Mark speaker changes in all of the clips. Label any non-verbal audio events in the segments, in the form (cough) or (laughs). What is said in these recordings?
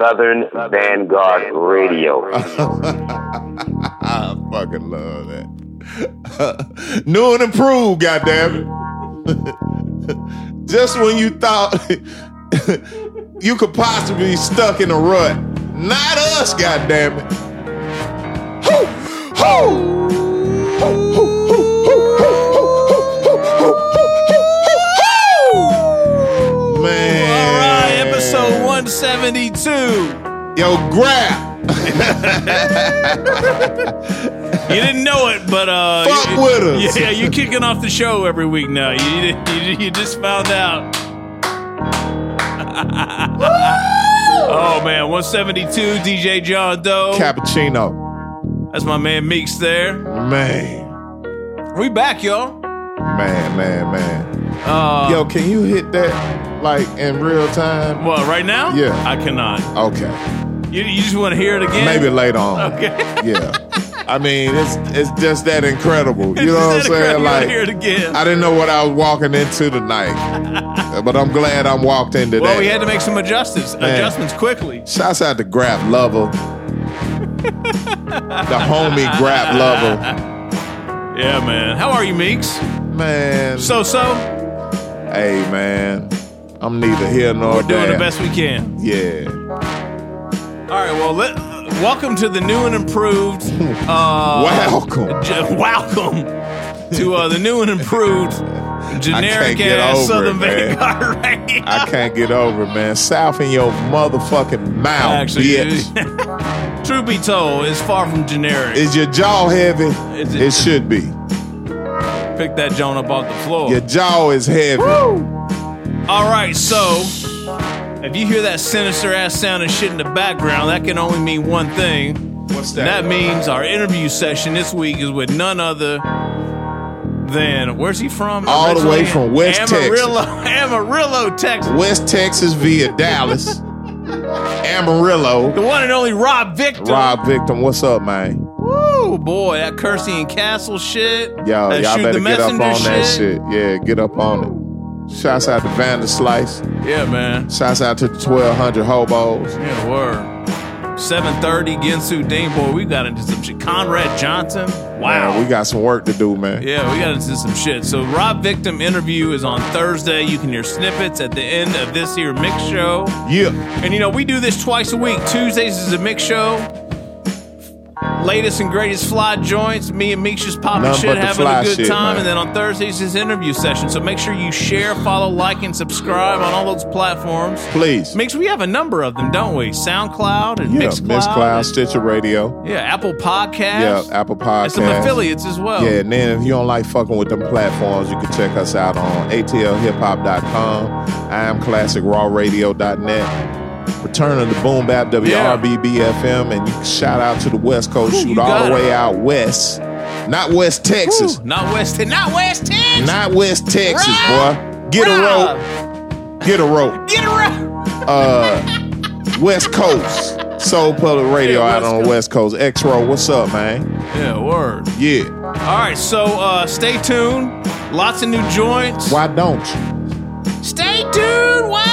Speaker 1: Southern Vanguard Radio. (laughs)
Speaker 2: I fucking love that. (laughs) New and improved, goddamn it. (laughs) Just when you thought you could possibly be stuck in a rut, not us, goddamn it. Hoo, hoo, hoo, hoo,
Speaker 3: 172.
Speaker 2: Yo, grab.
Speaker 3: You didn't know it, but uh,
Speaker 2: Fuck
Speaker 3: you,
Speaker 2: with us.
Speaker 3: Yeah, you're kicking off the show every week now. You you, you just found out. oh man, 172 DJ John Doe.
Speaker 2: Cappuccino.
Speaker 3: That's my man Meeks there.
Speaker 2: Man.
Speaker 3: We back, y'all.
Speaker 2: Man, man, man.
Speaker 3: Uh,
Speaker 2: Yo, can you hit that like in real time?
Speaker 3: Well, right now?
Speaker 2: Yeah.
Speaker 3: I cannot.
Speaker 2: Okay.
Speaker 3: You, you just want to hear it again?
Speaker 2: Maybe later on.
Speaker 3: Okay.
Speaker 2: Yeah. I mean, it's it's just that incredible. You know what I'm saying? Like
Speaker 3: hear it again.
Speaker 2: I didn't know what I was walking into tonight, (laughs) but I'm glad I'm walked into
Speaker 3: Well,
Speaker 2: that.
Speaker 3: we had to make some adjustments
Speaker 2: Man.
Speaker 3: adjustments quickly.
Speaker 2: Shouts out to Grap Luva. the homie Grap Luva. (laughs)
Speaker 3: Yeah, man. How are you, Meeks?
Speaker 2: Man.
Speaker 3: So so.
Speaker 2: Hey man. I'm neither here nor there.
Speaker 3: We're doing
Speaker 2: there.
Speaker 3: the best we can.
Speaker 2: Yeah.
Speaker 3: All right. Well, let, welcome to the new and improved. (laughs) Uh,
Speaker 2: Welcome.
Speaker 3: j- welcome to uh, the new and improved (laughs) generic
Speaker 2: get
Speaker 3: ass
Speaker 2: over
Speaker 3: Southern
Speaker 2: it, man.
Speaker 3: Vanguard (laughs) Radio.
Speaker 2: I can't get over it, man. South in your motherfucking mouth,
Speaker 3: Actually,
Speaker 2: bitch.
Speaker 3: truth be told, it's far from generic.
Speaker 2: Is your jaw heavy?
Speaker 3: Is it-
Speaker 2: it should be.
Speaker 3: Pick that joint up off the floor.
Speaker 2: Your jaw is heavy.
Speaker 3: All right, so if you hear that sinister ass sound and shit in the background, that can only mean one thing.
Speaker 2: What's
Speaker 3: And that means our interview session this week is with none other than where's he from?
Speaker 2: All the way from West Texas.
Speaker 3: Amarillo, (laughs) Amarillo, Texas.
Speaker 2: West Texas via Dallas. (laughs) Amarillo.
Speaker 3: The one and only Rob Victim.
Speaker 2: Rob Victim, what's up, man?
Speaker 3: Woo, boy, that Kersey and Castle shit.
Speaker 2: Yo,
Speaker 3: that
Speaker 2: y'all better
Speaker 3: the
Speaker 2: get up on
Speaker 3: Messenger
Speaker 2: that shit. Yeah, get up on it. Shouts out to Vander Slice.
Speaker 3: Yeah, man.
Speaker 2: Shouts out to the 1200 hobos.
Speaker 3: Yeah, word. 730 Gensu Dean. Boy, we got into some shit. Conrad Johnson. Wow.
Speaker 2: Man, we got some work to do, man.
Speaker 3: Yeah, we got into some shit. So Rob Victim interview is on Thursday. You can hear snippets at the end of this here mix show.
Speaker 2: Yeah.
Speaker 3: And you know, we do this twice a week. Tuesdays is a mix show. Latest and greatest fly joints. Me and Meeks just popping
Speaker 2: Nothing
Speaker 3: shit, having a good
Speaker 2: shit,
Speaker 3: time.
Speaker 2: man.
Speaker 3: And then on Thursdays is interview session. So make sure you share, follow, like, and subscribe on all those platforms.
Speaker 2: Please.
Speaker 3: Mix, we have a number of them, don't we? SoundCloud and
Speaker 2: Yeah,
Speaker 3: Mixcloud.
Speaker 2: Miss Cloud,
Speaker 3: and- uh,
Speaker 2: Stitcher Radio.
Speaker 3: yeah, Apple Podcasts.
Speaker 2: Yeah, Apple
Speaker 3: And some affiliates as well.
Speaker 2: Yeah, and then if you don't like fucking with them platforms, you can check us out on atlhiphop.com. I am classicrawradio.net. Return of the Boom Bap WRBB FM, and you shout out to the West Coast,
Speaker 3: Ooh,
Speaker 2: shoot all the
Speaker 3: it.
Speaker 2: way out west. Not West Texas.
Speaker 3: Not West, not West Texas.
Speaker 2: Not West Texas,
Speaker 3: Rob!
Speaker 2: boy. Get a rope. Get a rope.
Speaker 3: Get around.
Speaker 2: Uh, West Coast. Soul Public Radio
Speaker 3: Yeah,
Speaker 2: out on the West Coast. X Row, what's up, man?
Speaker 3: Yeah, word.
Speaker 2: Yeah.
Speaker 3: All right, so uh, stay tuned. Lots of new joints.
Speaker 2: Why don't you?
Speaker 3: Stay tuned. Why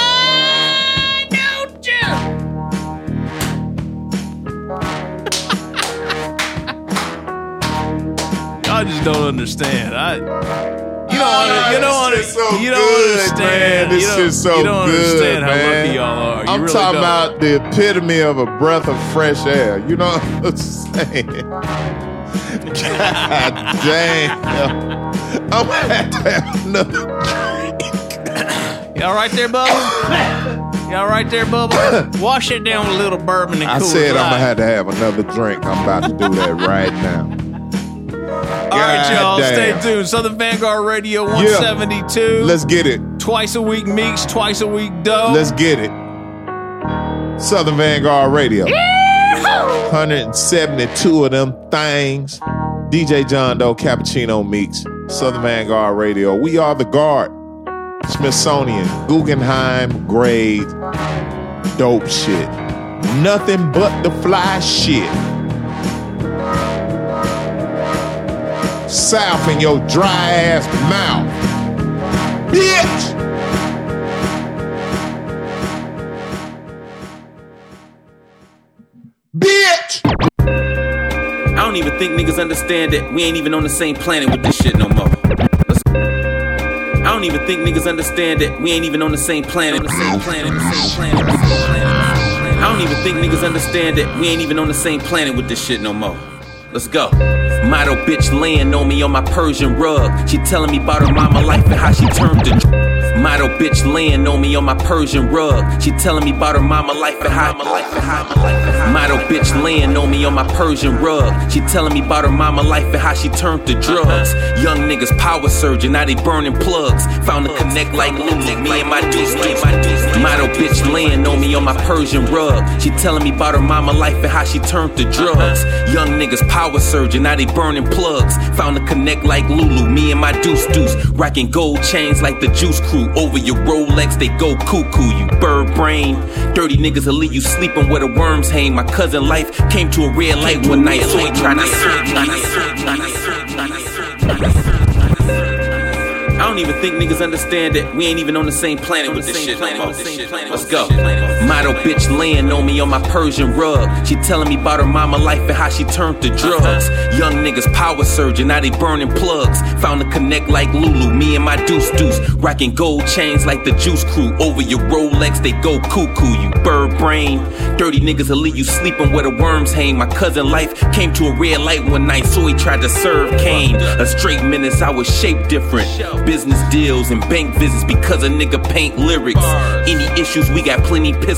Speaker 3: just don't understand. I, you don't, under, you don't, under,
Speaker 2: so
Speaker 3: you don't
Speaker 2: good,
Speaker 3: understand.
Speaker 2: man. This
Speaker 3: you don't,
Speaker 2: shit's so
Speaker 3: you don't
Speaker 2: good,
Speaker 3: understand how
Speaker 2: man.
Speaker 3: lucky y'all are. You
Speaker 2: I'm
Speaker 3: really
Speaker 2: talking
Speaker 3: don't.
Speaker 2: about the epitome of a breath of fresh air. You know what I'm saying? God damn. I'm gonna have to have another drink.
Speaker 3: Y'all right there, Bubba? Y'all right there, Bubba? Wash it down with a little bourbon and
Speaker 2: I
Speaker 3: cool
Speaker 2: said I'm gonna have to have another drink. I'm about to do that right now.
Speaker 3: All right, y'all.
Speaker 2: God
Speaker 3: Stay tuned. Southern Vanguard Radio 172.
Speaker 2: Let's get it.
Speaker 3: twice a week Meeks, twice a week Doe.
Speaker 2: Let's get it. Southern Vanguard Radio. 172 of them things. DJ John Doe, Cappuccino Meeks, Southern Vanguard Radio. We are the guard. Smithsonian, Guggenheim grade, dope shit. Nothing but the fly shit. South in your dry ass mouth. Bitch! bitch.
Speaker 4: I don't even think niggas understand that we ain't even on the same planet with this shit no more. I don't even think niggas understand that we ain't even on the same planet. The same planet. The same planet. The same planet. I don't even think niggas understand that we ain't even on the same planet with this shit no more. Let's go. Model bitch laying on me on my Persian rug. She telling me about her mama life and how she turned to. Model bitch laying on me on my Persian rug. She telling me about her mama life and how. Model bitch laying on me on my Persian rug. She telling me about her mama life and how she turned to drugs. Young niggas power surging, now they burning plugs. Found a connect like Lulu, me and my deuce deuce. Model bitch laying on me on my Persian rug. She telling me about her mama life and how she turned to drugs. Young niggas power surging, now they burning plugs. Found a connect like Lulu, me and my deuce deuce. Rocking gold chains like the juice crew. Over your Rolex, they go cuckoo, you bird brain. Dirty niggas will leave you sleeping where the worms hang. My cousin life came to a red light one night, so he tryna I don't even think niggas understand that we ain't even on the same planet with this shit. Let's go. Model bitch laying on me on my Persian rug. She telling me about her mama life and how she turned to drugs. Young niggas power surging, now they burning plugs. Found a connect like Lulu, me and my deuce deuce. Rocking gold chains like the juice crew. Over your Rolex, they go cuckoo, you bird brain. Dirty niggas will leave you sleeping where the worms hang. My cousin life came to a red light one night, so he tried to serve Kane. A straight menace, I was shaped different. Business deals and bank visits because a nigga paint lyrics. Any issues, we got plenty pistols,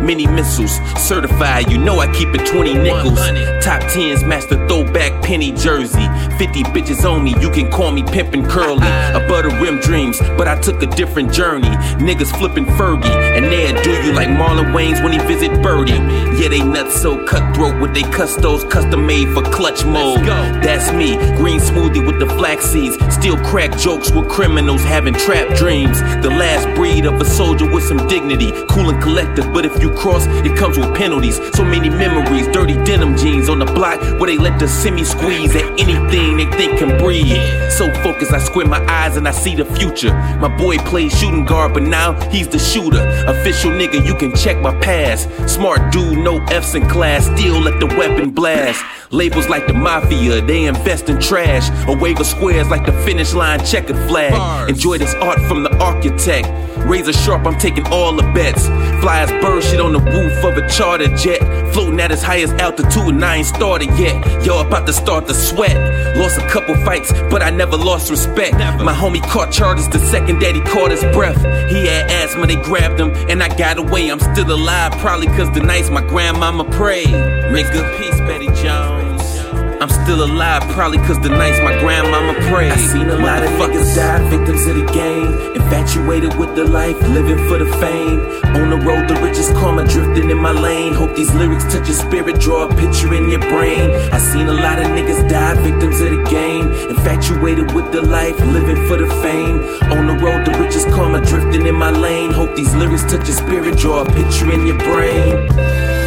Speaker 4: mini missiles. Certified, you know I keep it 20 nickels. Top 10s, master throwback penny jersey. 50 bitches on me, you can call me pimpin' curly. Above the rim dreams, but I took a different journey. Niggas flippin' Fergie, and they'll do you like Marlon Wayans when he visit Birdie. Yeah, they nuts so cutthroat with they custos, custom made for clutch mode. That's me, green smoothie with the flax seeds. Still crack jokes with criminals having trap dreams. The last breed of a soldier with some dignity. Cool and but if you cross, it comes with penalties. So many memories, dirty denim jeans on the block where they let the semi squeeze at anything they think can breathe. So focused, I squint my eyes and I see the future. My boy plays shooting guard, but now he's the shooter. Official nigga, you can check my past. Smart dude, no F's in class, still let the weapon blast. Labels like the mafia, they invest in trash. A wave of squares like the finish line checkered flag. Enjoy this art from the architect. Razor sharp, I'm taking all the bets. Fly as bird shit on the roof of a charter jet. Floating at its highest altitude and I ain't started yet. Yo, about to start to sweat. Lost a couple fights, but I never lost respect. My homie caught charges the second that he caught his breath. He had asthma, they grabbed him, and I got away. I'm still alive, probably cause the nights my grandmama prayed. Make good peace, Betty Jones. I'm still alive, probably cause the nights my grandmama prayed. I seen a lot of niggas die, victims of the game. Infatuated with the life, living for the fame. On the road, the richest karma drifting in my lane. Hope these lyrics touch your spirit, draw a picture in your brain. I seen a lot of niggas die, victims of the game. Infatuated with the life, living for the fame. On the road, the richest karma drifting in my lane. Hope these lyrics touch your spirit, draw a picture in your brain.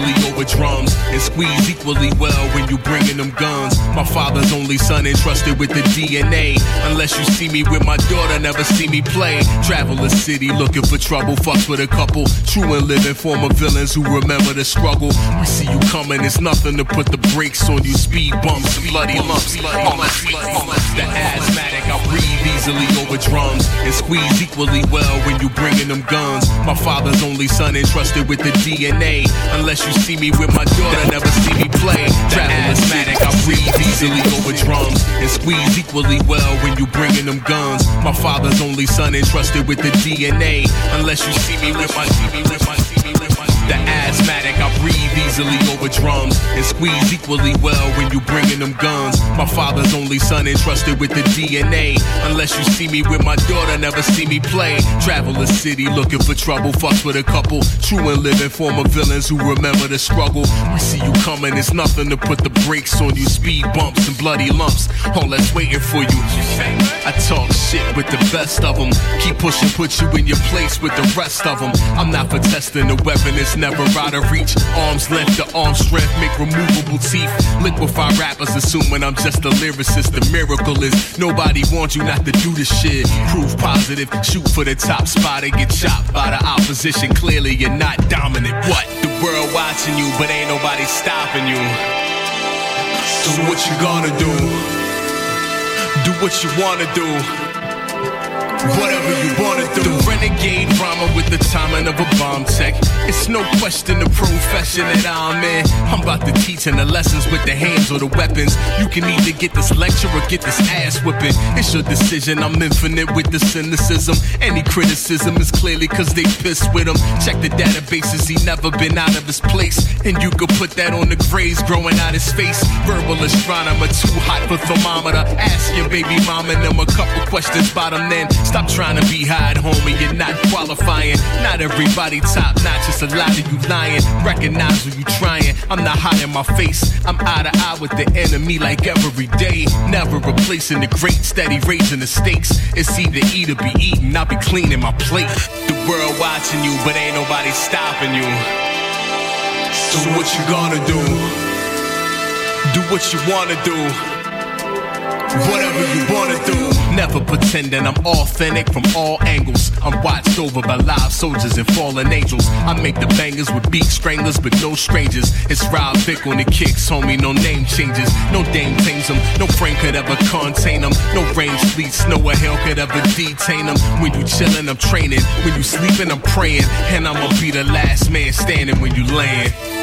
Speaker 5: Breathe over drums and squeeze equally well when you bringing them guns. My father's only son entrusted with the DNA. Unless you see me with my daughter, never see me play. Travel the city looking for trouble, fucks with a couple true and living former villains who remember the struggle. We see you coming, it's nothing to put the brakes on you. Speed bumps bloody lumps. The asthmatic, I breathe easily over drums and squeeze equally well when you bringing them guns. My father's only son entrusted with the DNA. Unless you see me with my daughter, never see me play. Travel asthmatic, I breathe easily over drums and squeeze equally well when you bringing them guns. My father's only son entrusted with the DNA. Unless you see me with my see me with my the asthmatic, I breathe easily over drums and squeeze equally well when you bringing them guns. My father's only son entrusted with the DNA. Unless you see me with my daughter, never see me play. Travel the city looking for trouble, fucks with a couple true and living former villains who remember the struggle. We see you coming, it's nothing to put the brakes on you. Speed bumps and bloody lumps, all that's waiting for you. I talk shit with the best of them. Keep pushing, put you in your place with the rest of them. I'm not for testing the weapon, it's never out of reach. Arms length, to arm strength, make removable teeth. Liquefy rappers, assuming I'm just a lyricist. The miracle is nobody wants you not to do this shit. Proof positive, shoot for the top spot and get chopped by the opposition. Clearly, you're not dominant. What? The world watching you, but ain't nobody stopping you. So, what you gonna do? Do what you wanna do. Whatever you wanna do. The renegade rhymer with the timing of a bomb tech. It's no question the profession that I'm in. I'm about to teach the lessons with the hands or the weapons. You can either get this lecture or get this ass whipping. It's your decision. I'm infinite with the cynicism. Any criticism is clearly cause they pissed with him. Check the databases, he never been out of his place. And you could put that on the grays growing out his face. Verbal astronomer, too hot for thermometer. Ask your baby mama and them a couple questions about him then. Stop trying to be high, homie. You're not qualifying. Not everybody top notch. It's a lot of you lying. Recognize who you trying. I'm not hiding my face. I'm eye to eye with the enemy like every day. Never replacing the great, steady raising the stakes. It's either eat or be eaten. I'll be cleaning my plate. The world watching you, but ain't nobody stopping you. So what you gonna do? Do what you wanna do. Whatever you wanna do. Never pretending I'm authentic from all angles. I'm watched over by live soldiers and fallen angels. I make the bangers with beat stranglers, but no strangers. It's Rob Vick on the kicks, homie. No name changes. No dame tames them. No frame could ever contain them. No range fleets, or hell could ever detain them. When you chillin', I'm training. When you sleepin', I'm praying. And I'ma be the last man standing when you land.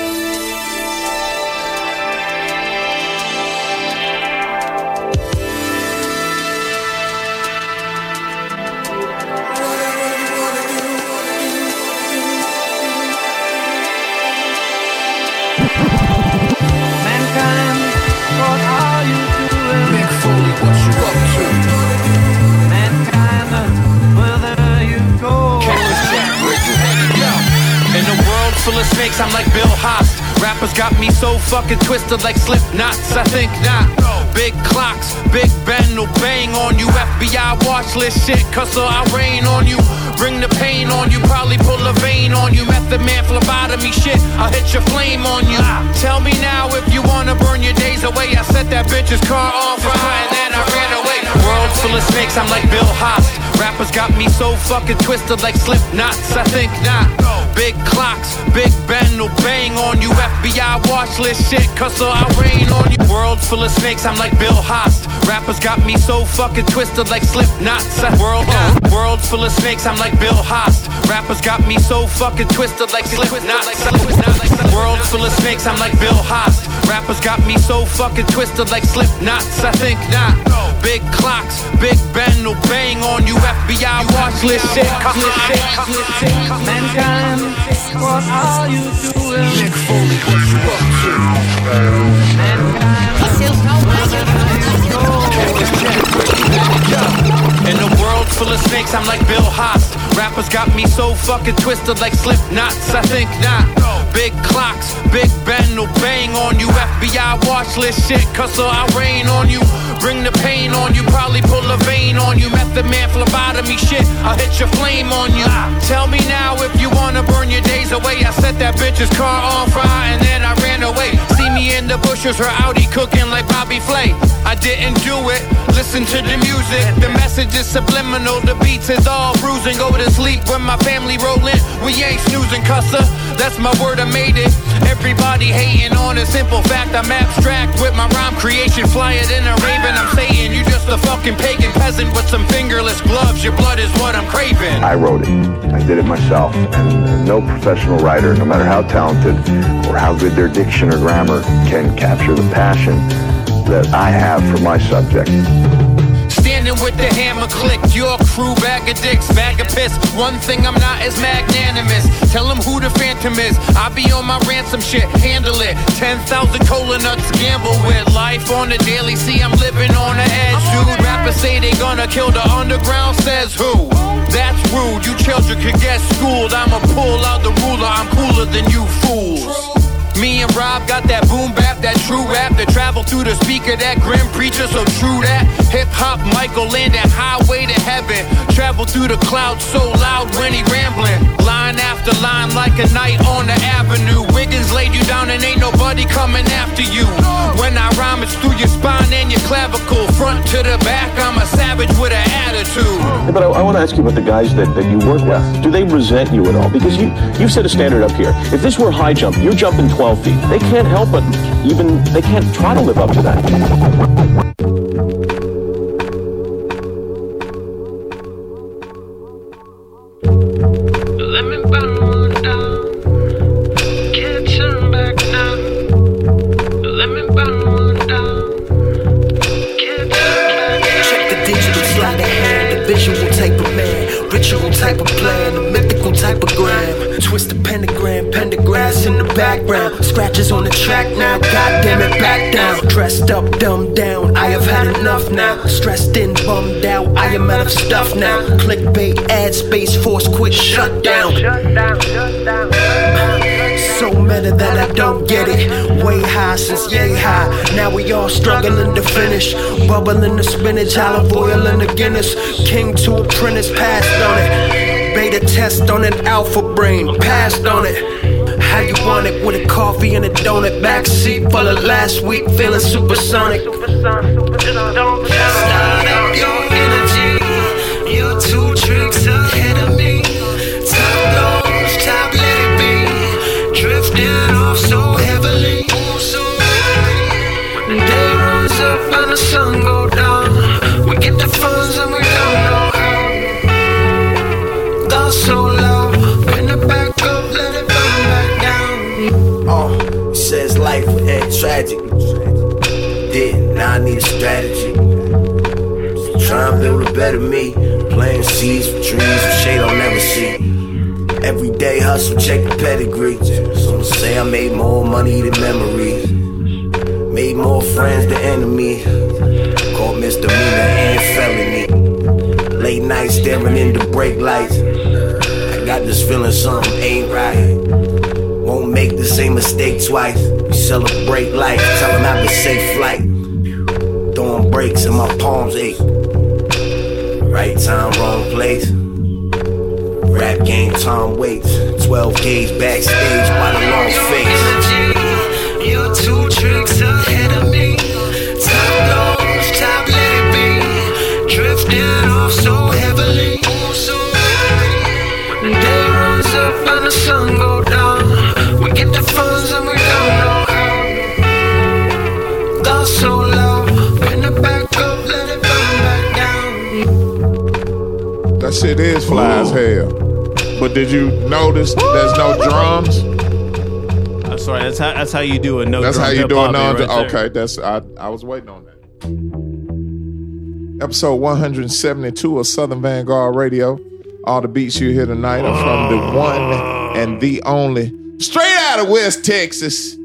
Speaker 6: Full of snakes, I'm like Bill Haast. Rappers got me so fucking twisted like slip knots. I think not. Big clocks, Big Ben will bang on you. FBI watch list shit, cause I'll rain on you. Bring the pain on you, probably pull a vein on you. Method man, phlebotomy shit, I'll hit your flame on you. Tell me now if you wanna burn your days away. I set that bitch's car on fire and then I ran away. World full of snakes, I'm like Bill Haast. Rappers got me so fucking twisted like slip knots. I think not. Big clocks, Big Ben will bang on you. FBI watch list shit, cause I'll rain on you. World full of snakes, I'm like Bill Haast. Rappers got me so fucking twisted like slip knots. World, uh, world full of snakes, I'm like Bill Haast. Rappers got me so fucking twisted like slip knots. World full of snakes, I'm like Bill Haast. Rappers got me so fucking twisted like slip knots. I think not. Big clocks, Big Ben will bang on you. FBI watch list shit,
Speaker 7: Mankind, what are you doing?
Speaker 8: Mick Foley, what you up to? Cactus
Speaker 6: In a world full of snakes, I'm like Bill Haast. Rappers got me so fucking twisted like slip knots. I think not. Big clocks, Big Ben will bang on you. FBI watch list shit, cause I'll rain on you. Bring the pain on you, probably pull a vein on you. Method man, phlebotomy shit, I'll hit your flame on you. Tell me now if you wanna burn your days away. I set that bitch's car on fire and then I ran away. See me in the bushes, her Audi cooking like Bobby Flay. I didn't do it, listen to the music. The message is subliminal, the beats is all bruising. Go to sleep when my family rollin'. We ain't snoozing, cusser. That's my word, I made it. Everybody hating on a simple fact. I'm abstract with my rhyme creation. Flyer than a raven, I'm you just a fucking pagan peasant with some fingerless gloves. Your blood is what I'm craving.
Speaker 1: I wrote it. I did it myself. And no professional writer, no matter how talented or how good their diction or grammar, can capture the passion that I have for my subject.
Speaker 6: With the hammer click. your crew bag of dicks, bag of piss. One thing I'm not is magnanimous. Tell them who the phantom is. I be on my ransom shit, handle it. 10,000 cola nuts, gamble with life on the daily. See, I'm living on the edge, dude. Rappers say they gonna kill the underground, says who? That's rude, you children could get schooled. I'ma pull out the ruler, I'm cooler than you fools. Me and Rob got that boom bap, that true rap that travel through the speaker, that grim preacher, so true that. Hip hop, Michael in that highway to heaven. Travel through the clouds so loud when he rambling. Line after line like a night on the avenue. Wiggins laid you down and ain't nobody coming after you. When I rhyme, it's through your spine and your clavicle. Front to the back, I'm a savage with an attitude.
Speaker 9: But I, I want to ask you about the guys that, that you work with. Do they resent you at all? Because you you've set a standard up here. If this were high jump, you're jumping 12 feet. They can't help but even they can't try to live up to that.
Speaker 7: Now.
Speaker 10: Stressed in, bummed out, I am out of stuff now. Clickbait, ad space, force, quick shutdown. So meta that I don't get it. Way high since yay high. Now we all struggling to finish. Bubbling the spinach, olive oil and the Guinness. King to apprentice, passed on it. Beta test on an alpha brain, passed on it. How you want it with a coffee and a donut backseat full of last week, feeling supersonic. Start
Speaker 11: strategy. Try and build a better me. Planting seeds for trees for shade I'll never see. Everyday hustle, check the pedigree. Some say I made more money than memories. Made more friends than enemies. Caught misdemeanor and felony. Late night staring into brake lights. I got this feeling something ain't right. Won't make the same mistake twice. We celebrate life, tell them have a safe flight. Breaks and my palms ache. Right time, wrong place. Rap game, Tom Waits. 12 gauge backstage by the long face.
Speaker 2: Shit is fly as hell. But did you notice there's no drums?
Speaker 3: I'm sorry. That's how that's how you do it. No,
Speaker 2: That's how you do it
Speaker 3: hop
Speaker 2: now.
Speaker 3: right there.
Speaker 2: okay, that's I. I was waiting on that. Episode 172 of Southern Vanguard Radio. All the beats you hear tonight are from the one and the only, straight out of West Texas.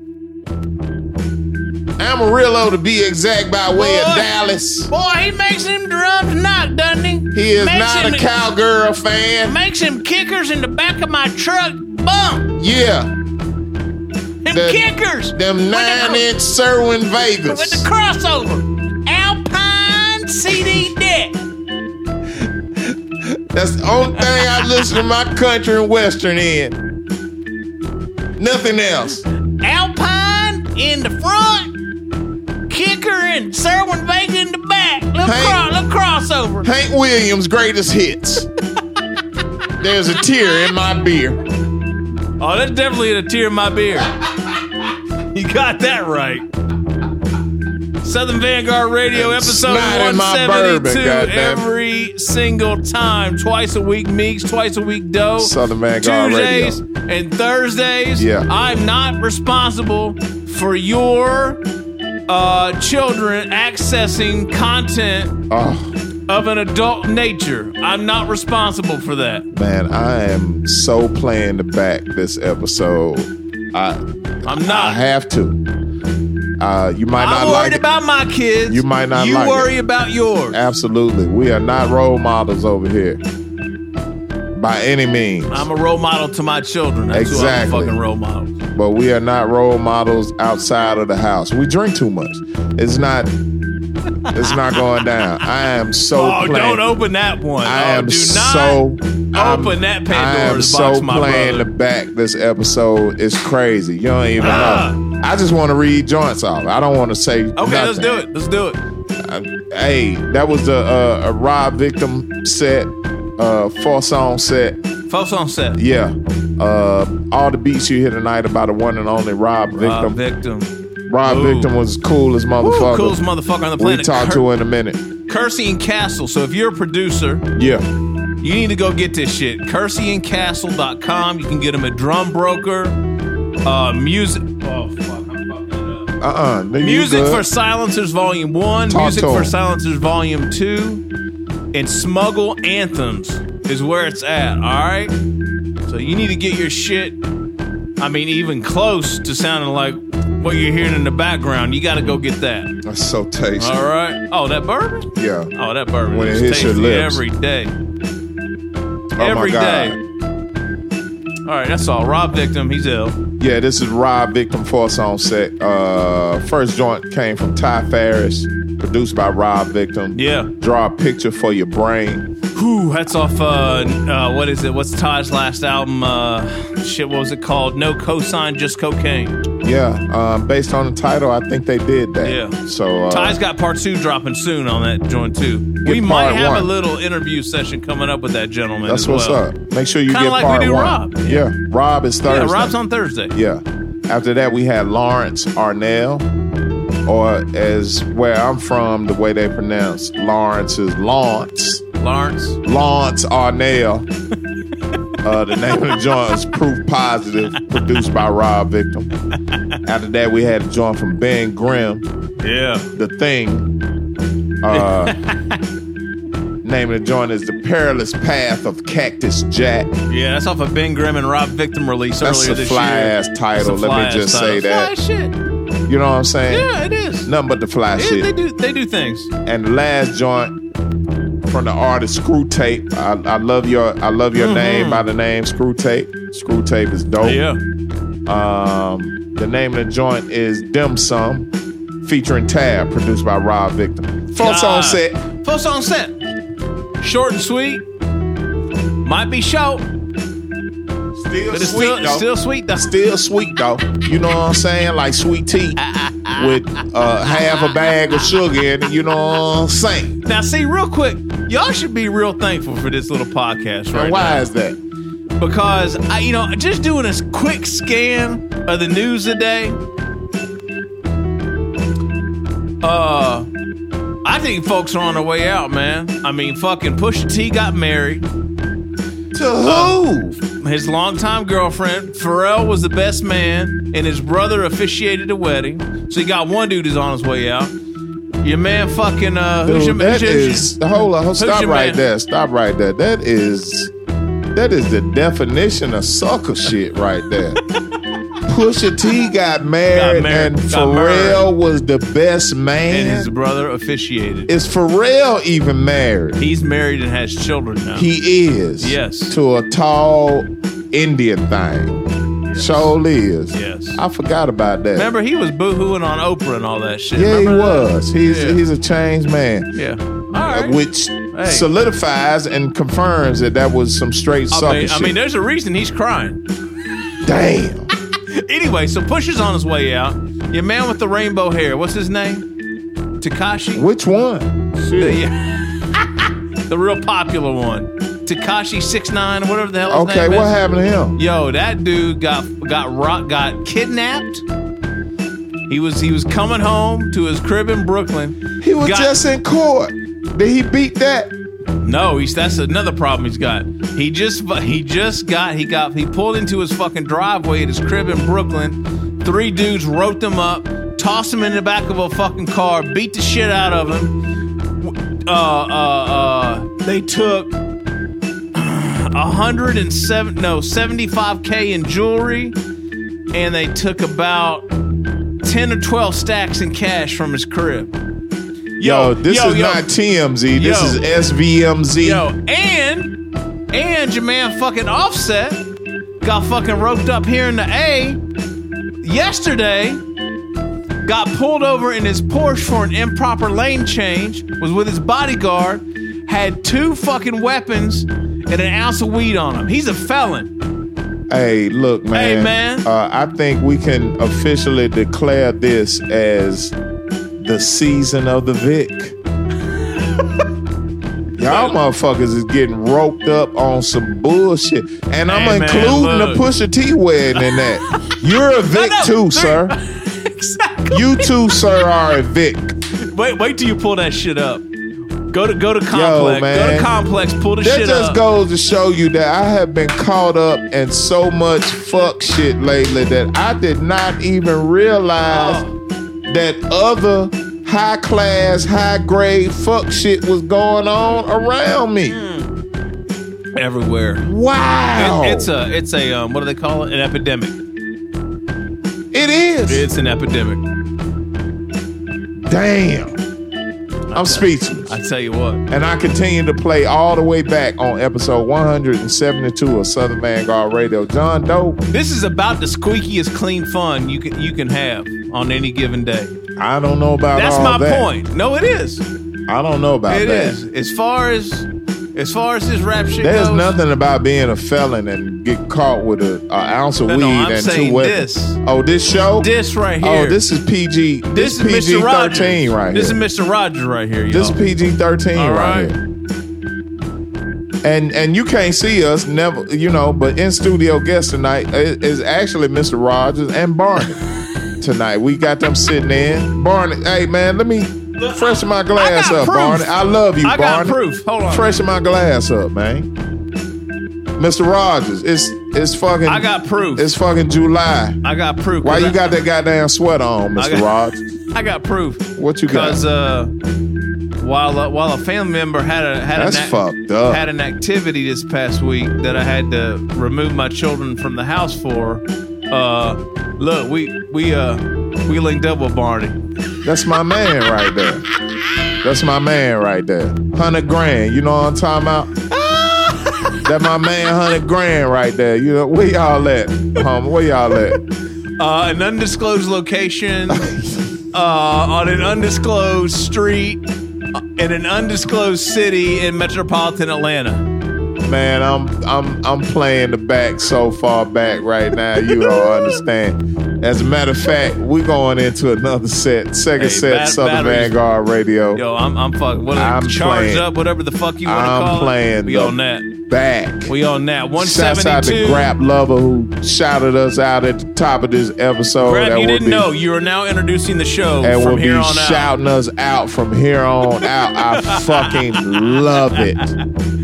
Speaker 2: Amarillo to be exact, by way of Dallas.
Speaker 3: Boy, he makes them drums knock, doesn't he?
Speaker 2: He is
Speaker 3: Makes
Speaker 2: not a cowgirl fan.
Speaker 3: Makes them kickers in the back of my truck bump.
Speaker 2: Yeah,
Speaker 3: Them
Speaker 2: The-
Speaker 3: kickers.
Speaker 2: them
Speaker 3: With the-
Speaker 2: nine inch Cerwin Vegas.
Speaker 3: With the crossover. Alpine CD deck.
Speaker 2: That's the only thing I listen to my country and western in. Nothing else.
Speaker 3: Alpine in the front. Kicker and Cerwin Vega in the back. Little,
Speaker 2: Hey.
Speaker 3: cro- little crossover.
Speaker 2: Hank Williams' greatest hits. There's a tear in my beer.
Speaker 3: Oh, that's definitely a tear in my beer. You got that right. Southern Vanguard Radio, episode
Speaker 2: Snot in my bourbon,
Speaker 3: 172,
Speaker 2: goddamn.
Speaker 3: every single time. Twice a week, Meeks, twice a week, Doe.
Speaker 2: Southern Vanguard
Speaker 3: Tuesdays
Speaker 2: Radio.
Speaker 3: and Thursdays.
Speaker 2: Yeah.
Speaker 3: I'm not responsible for your uh, children accessing content
Speaker 2: Oh,
Speaker 3: of an adult nature. I'm not responsible for that.
Speaker 2: man, I am so playing the back this episode. I
Speaker 3: I'm not.
Speaker 2: I have to. Uh, you might
Speaker 3: I'm
Speaker 2: not
Speaker 3: worried
Speaker 2: like
Speaker 3: about my kids.
Speaker 2: You might not
Speaker 3: You
Speaker 2: like it.
Speaker 3: worry about yours.
Speaker 2: Absolutely. We are not role models over here. By any means.
Speaker 3: I'm a role model to my children. That's who I'm
Speaker 2: Exactly.
Speaker 3: a fucking role model.
Speaker 2: But we are not role models outside of the house. We drink too much. It's not It's not going down. I am so.
Speaker 3: oh,
Speaker 2: playing.
Speaker 3: don't open that one.
Speaker 2: I
Speaker 3: oh,
Speaker 2: am
Speaker 3: do not
Speaker 2: so
Speaker 3: open
Speaker 2: I'm-
Speaker 3: that
Speaker 2: I am
Speaker 3: Pandora's
Speaker 2: so
Speaker 3: my
Speaker 2: playing
Speaker 3: brother.
Speaker 2: to back this episode. It's crazy. You don't even
Speaker 3: Ah.
Speaker 2: know. I just want to read joints off. I don't want to say.
Speaker 3: Okay, let's do it. Let's do it.
Speaker 2: Hey, that was a, a, a Rob Victim set, uh, four song set.
Speaker 3: Four song set.
Speaker 2: Yeah. Uh, all the beats you hear tonight about the one and only Rob Victim.
Speaker 3: Rob Victim.
Speaker 2: Rob
Speaker 3: Ooh.
Speaker 2: Victim was cool as motherfucker.
Speaker 3: Ooh, coolest motherfucker on the planet.
Speaker 2: We talk
Speaker 3: Cur-
Speaker 2: to in a minute.
Speaker 3: Kersey and Castle. So if you're a producer,
Speaker 2: Yeah.
Speaker 3: you need to go get this shit. KerseyandCastle.com. You can get them at Drum Broker. Uh, music. Oh fuck! I'm fucking it up.
Speaker 2: Uh-uh. You
Speaker 3: Music for Silencers Volume 1,
Speaker 2: Talk
Speaker 3: Music for. Silencers Volume 2, and Smuggle Anthems is where it's at, alright? So you need to get your shit, I mean, even close to sounding like what you're hearing in the background. You got to go get that.
Speaker 2: That's so tasty.
Speaker 3: Alright? Oh, that bourbon?
Speaker 2: Yeah.
Speaker 3: Oh, that bourbon
Speaker 2: When it
Speaker 3: is
Speaker 2: hits your lips.
Speaker 3: every day.
Speaker 2: Oh
Speaker 3: Every day. All right, that's all. Rob Victim, he's ill.
Speaker 2: Yeah, this is Rob Victim four song set. Uh, first joint came from Ty Farris, produced by Rob Victim.
Speaker 3: Yeah.
Speaker 2: Draw a picture for your brain.
Speaker 3: Whew, that's off. Uh, uh, what is it? What's Todd's last album? Uh, shit, what was it called? No cosign, just cocaine.
Speaker 2: Yeah, um, based on the title, I think they did that.
Speaker 3: Yeah.
Speaker 2: So uh,
Speaker 3: Ty's got part two dropping soon on that joint too. We might have a little interview session coming up with that gentleman.
Speaker 2: that's what's
Speaker 3: well.
Speaker 2: up. Make sure you
Speaker 3: Kinda
Speaker 2: get
Speaker 3: like we
Speaker 2: part
Speaker 3: do
Speaker 2: one.
Speaker 3: Rob.
Speaker 2: Yeah, Rob is Thursday.
Speaker 3: Yeah, Rob's on Thursday.
Speaker 2: Yeah. After that, we had Lawrence Arnell, or as where I'm from, the way they pronounce Lawrence is Lawrence.
Speaker 3: Lawrence.
Speaker 2: Lawrence Arnell. (laughs) uh, the name of the joint is Proof Positive, produced by Rob Victim. After that, we had a joint from Ben Grimm,
Speaker 3: Yeah.
Speaker 2: The Thing. Uh, (laughs) name of the joint is The Perilous Path of Cactus Jack.
Speaker 3: Yeah, that's off a Ben Grimm and Rob Victim release
Speaker 2: That's
Speaker 3: earlier
Speaker 2: a
Speaker 3: this
Speaker 2: fly
Speaker 3: year.
Speaker 2: ass title. Let me just
Speaker 3: title.
Speaker 2: say that.
Speaker 3: Fly shit.
Speaker 2: You know what I'm saying?
Speaker 3: Yeah, it is.
Speaker 2: Nothing but the fly
Speaker 3: Yeah,
Speaker 2: shit.
Speaker 3: they do. They do things.
Speaker 2: And the last joint from the artist Screw Tape. I, I love your I love your
Speaker 3: Mhm.
Speaker 2: name by the name Screw Tape. Screw Tape is dope.
Speaker 3: Yeah.
Speaker 2: Um, the name of the joint is Dim Sum, featuring Tab, produced by Rob Victim. Full song set.
Speaker 3: Full song set. Short and sweet. Might be short.
Speaker 2: Still
Speaker 3: But it's
Speaker 2: sweet
Speaker 3: still,
Speaker 2: though.
Speaker 3: still sweet though.
Speaker 2: Still sweet though. You know what I'm saying? Like sweet tea with uh, half a bag of sugar in it. You know what I'm saying?
Speaker 3: Now, see, real quick, y'all should be real thankful for this little podcast right
Speaker 2: why
Speaker 3: now.
Speaker 2: is that?
Speaker 3: Because I, you know, just doing a quick scan of the news today. Uh, I think folks are on their way out, man. I mean, fucking Pusha T got married.
Speaker 2: To who?
Speaker 3: His longtime girlfriend, Pharrell, was the best man, and his brother officiated the wedding. So you got one dude who's on his way out. Your man, fucking, uh, who's your
Speaker 2: Dude,
Speaker 3: man?
Speaker 2: that is hold on, stop right
Speaker 3: man?
Speaker 2: there. Stop right there. That is that is the definition of sucker shit right there. (laughs) Pusha T got married,
Speaker 3: Got married,
Speaker 2: and
Speaker 3: got
Speaker 2: Pharrell was the best man.
Speaker 3: And his brother officiated.
Speaker 2: is Pharrell even married?
Speaker 3: He's married and has children now.
Speaker 2: He is.
Speaker 3: Yes.
Speaker 2: To a tall Indian thing. Surely is.
Speaker 3: Yes.
Speaker 2: I forgot about that.
Speaker 3: Remember, he was boohooing on Oprah and all that shit.
Speaker 2: yeah, he
Speaker 3: Remember that?
Speaker 2: was. He's
Speaker 3: Yeah.
Speaker 2: he's a changed man.
Speaker 3: Yeah. All
Speaker 2: Uh,
Speaker 3: right.
Speaker 2: Which
Speaker 3: Hey.
Speaker 2: solidifies and confirms that that was some straight
Speaker 3: I
Speaker 2: sucker
Speaker 3: mean,
Speaker 2: shit.
Speaker 3: I mean, there's a reason he's crying.
Speaker 2: Damn. (laughs)
Speaker 3: Anyway, so Pusha's on his way out. Your man with the rainbow hair, what's his name? Tekashi?
Speaker 2: Which one?
Speaker 3: The, yeah. (laughs) the real popular one. Tekashi six nine, whatever the hell his
Speaker 2: Okay,
Speaker 3: name
Speaker 2: what
Speaker 3: is.
Speaker 2: happened to him?
Speaker 3: Yo, that dude got got rock, got kidnapped. He was he was coming home to his crib in Brooklyn.
Speaker 2: He was
Speaker 3: Got-
Speaker 2: just in court. Did he beat that?
Speaker 3: No, he's that's another problem he's got. He just he just got he got he pulled into his fucking driveway at his crib in Brooklyn. Three dudes wrote them up, tossed him in the back of a fucking car, beat the shit out of him. Uh uh uh they took a hundred and seven no seventy five k in jewelry, and they took about ten or twelve stacks in cash from his crib.
Speaker 2: Yo, this
Speaker 3: yo,
Speaker 2: is
Speaker 3: yo.
Speaker 2: not TMZ. This is SVMZ.
Speaker 3: Yo, and and your man fucking Offset got fucking roped up here in the A yesterday. got pulled over in his Porsche for an improper lane change, was with his bodyguard, had two fucking weapons and an ounce of weed on him. He's a felon.
Speaker 2: Hey, look, man.
Speaker 3: Hey, man.
Speaker 2: Uh, I think we can officially declare this as the season of the Vic. (laughs) Y'all motherfuckers is getting roped up on some bullshit. And I'm
Speaker 3: Hey,
Speaker 2: including
Speaker 3: look.
Speaker 2: the Pusha T wedding in that. (laughs) You're a Vic
Speaker 3: no,
Speaker 2: too, sir. (laughs)
Speaker 3: exactly.
Speaker 2: You too, sir, are a Vic.
Speaker 3: Wait, wait till you pull that shit up. Go to go to complex. Go
Speaker 2: man.
Speaker 3: to complex. Pull the
Speaker 2: That
Speaker 3: shit up.
Speaker 2: That just goes to show you that I have been caught up in so much fuck shit lately that I did not even realize that other high class, high grade fuck shit was going on around me.
Speaker 3: everywhere.
Speaker 2: Wow.
Speaker 3: It- it's a it's a um, what do they call it? An epidemic.
Speaker 2: it is.
Speaker 3: It's an epidemic.
Speaker 2: Damn. I'm speechless.
Speaker 3: I tell you what.
Speaker 2: And I continue to play all the way back on episode 172 of Southern Vanguard Radio. John Doe,
Speaker 3: This is about the squeakiest clean fun you can you can have on any given day.
Speaker 2: I don't know about
Speaker 3: that.
Speaker 2: That's
Speaker 3: my
Speaker 2: that.
Speaker 3: point. No, it is.
Speaker 2: I don't know about
Speaker 3: It
Speaker 2: that.
Speaker 3: is. As far as as far as this rap shit goes,
Speaker 2: There's
Speaker 3: goes,
Speaker 2: nothing about being a felon and get caught with a, a ounce of
Speaker 3: No,
Speaker 2: weed
Speaker 3: no, I'm
Speaker 2: and
Speaker 3: saying
Speaker 2: two weapons.
Speaker 3: this.
Speaker 2: Oh, this show?
Speaker 3: This right
Speaker 2: oh,
Speaker 3: here.
Speaker 2: Oh, this is PG. This,
Speaker 3: This is
Speaker 2: PG
Speaker 3: Mr. Rogers.
Speaker 2: thirteen right here.
Speaker 3: This is Mr. Rogers right here. Y'all.
Speaker 2: this is PG thirteen
Speaker 3: All
Speaker 2: right,
Speaker 3: right.
Speaker 2: here. And and you can't see us, never, you know. But in studio guest tonight is actually Mr. Rogers and Barney. (laughs) tonight we got them sitting in. Barney, hey man, let me freshen my glass up,
Speaker 3: proof.
Speaker 2: Barney. I love you,
Speaker 3: I got
Speaker 2: Barney.
Speaker 3: proof. Hold on.
Speaker 2: Freshen my glass up, man. Mr. Rogers, it's it's fucking.
Speaker 3: I got proof.
Speaker 2: It's fucking July.
Speaker 3: I got proof.
Speaker 2: Why you
Speaker 3: I-
Speaker 2: got that goddamn sweater on,
Speaker 3: I
Speaker 2: Mr.
Speaker 3: got-
Speaker 2: Rogers? (laughs)
Speaker 3: I got proof.
Speaker 2: What you got?
Speaker 3: Because uh, while uh, while a family member had a had
Speaker 2: That's
Speaker 3: an
Speaker 2: fucked up.
Speaker 3: had an activity this past week that I had to remove my children from the house for. Uh, look, we we uh we linked up with Barney.
Speaker 2: That's my man right there. That's my man right there. Hundred grand. You know what I'm talking about? (laughs) that my man, hundred grand right there. You know where y'all at, homie? Where y'all at?
Speaker 3: Uh, an undisclosed location, (laughs) uh, on an undisclosed street, uh, in an undisclosed city in metropolitan Atlanta.
Speaker 2: Man, I'm I'm I'm playing the back so far back right now. You don't (laughs) understand. As a matter of fact, we're going into another set, second
Speaker 3: Hey,
Speaker 2: set,
Speaker 3: bat-
Speaker 2: Southern
Speaker 3: batteries-
Speaker 2: Vanguard Radio.
Speaker 3: Yo, I'm I'm fucking what
Speaker 2: I'm
Speaker 3: charged up, whatever the fuck you want to call I'm
Speaker 2: playing
Speaker 3: it. We on that.
Speaker 2: back.
Speaker 3: We on that. One
Speaker 2: Shouts
Speaker 3: seventy
Speaker 2: out to
Speaker 3: two.
Speaker 2: Grap Luva who shouted us out at the top of this episode. That
Speaker 3: you didn't
Speaker 2: be-
Speaker 3: know. You are now introducing the show
Speaker 2: and
Speaker 3: from
Speaker 2: will be
Speaker 3: here on out.
Speaker 2: shouting us out from here on out. I (laughs) fucking love it.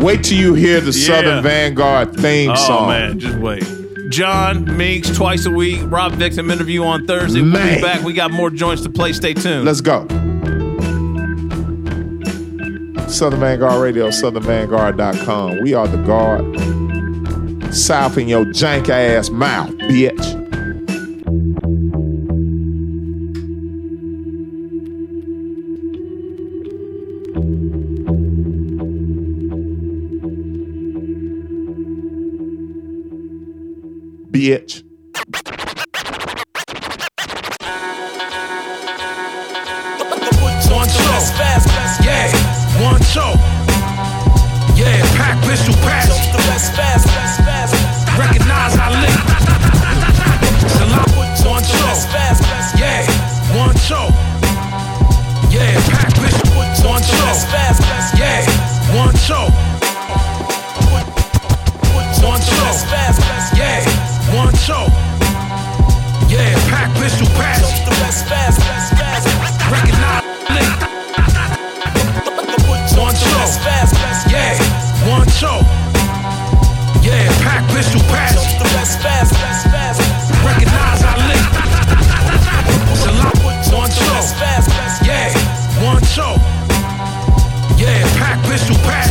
Speaker 2: Wait till you hear the
Speaker 3: Yeah.
Speaker 2: Southern Vanguard theme
Speaker 3: Oh
Speaker 2: song.
Speaker 3: man, just wait. John Meeks twice a week. Rob Victim interview on Thursday. We'll be back. We got more joints to play. Stay tuned.
Speaker 2: Let's go. Southern Vanguard Radio, southernvanguard.com. We are the guard. South in your jank ass mouth, bitch. Bitch.
Speaker 6: One show. Yeah, one show. Yeah, pack pistol pass. Recognize I live. Salam. One show. Yeah, one show. Yeah, pack pistol. One show. Yeah, one show. One show. Yeah, one show. Yeah, pack pistol pass. Recognize live. One show. Yeah, one show. Yeah, pack pistol pass. Recognize I live. One show. Yeah, one show. Yeah, pack pistol pass.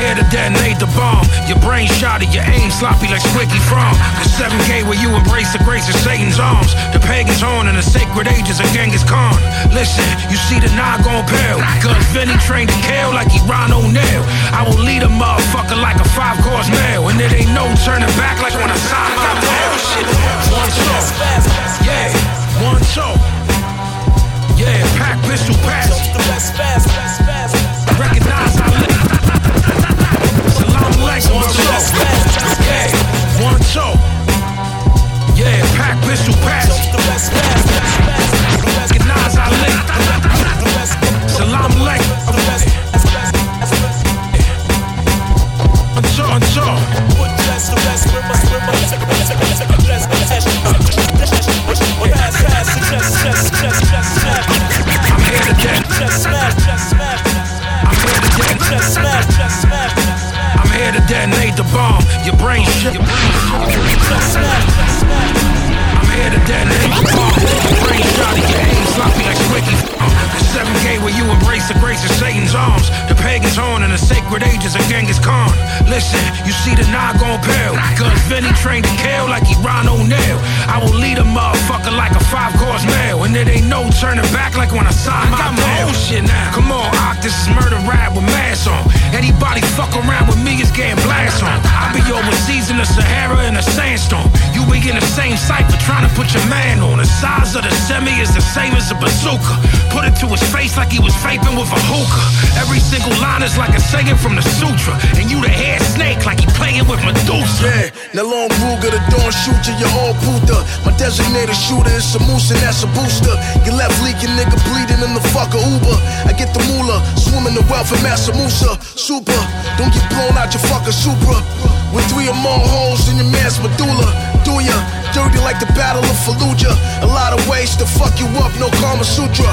Speaker 12: here to detonate the bomb. Your brain shot your aim sloppy like Squeaky Fromme. The 7K where you embrace the grace of Satan's arms. The pagan's horn and the sacred ages of Genghis Khan. Listen, you see the knot gon' pale. Cause Vinny trained to kill like he Ron O'Neal. I will lead a motherfucker like a five course meal. And it ain't no turning back like when I sign my mail. Shit, one toe. Yeah, one toe. Yeah, pack pistol pass. Recognize I live. Alaikum, one toe. Yeah, one toe. Yeah, pack pistol pass. Recognize I live. Salam alaikum. One toe. I'm here to get. Detonate the bomb. Your brain shit. I'm here to detonate the bomb. Your brain shot your aim sloppy like. The 7K where you embrace the grace of Satan's arms. The pagan's horn and the sacred ages of Genghis Khan. Listen, you see the knot gon' pale. Cause Vinnie trained to kill like he Ron O'Neal. I will lead a motherfucker like a five course meal. And it ain't no turning back like when I sign my mail. shit now. Come on, Ock, this is murder rap with mask on. Anybody fuck around with me is getting blast on. I be overseas in the Sahara in a sandstorm. You be in the same cipher trying to put your man on. The size of the semi is the same as a bazooka. Put it to his face like he was vaping with a hookah. Every single line is like a saying from the sutra. And you the hair snake like he playing with Medusa.
Speaker 13: Yeah, now long Ruger, the dawn shoot you're all puta. My designated shooter is a moose and that's a booster. You left leaking, nigga bleeding in the fucker Uber. I get the moolah, swimming the wealth of Mansa Musa. Super, don't get blown out your fucking Supra. With three or more holes in your man's medulla. Ya? Dirty like the Battle of Fallujah. A lot of ways to fuck you up, no Karma Sutra.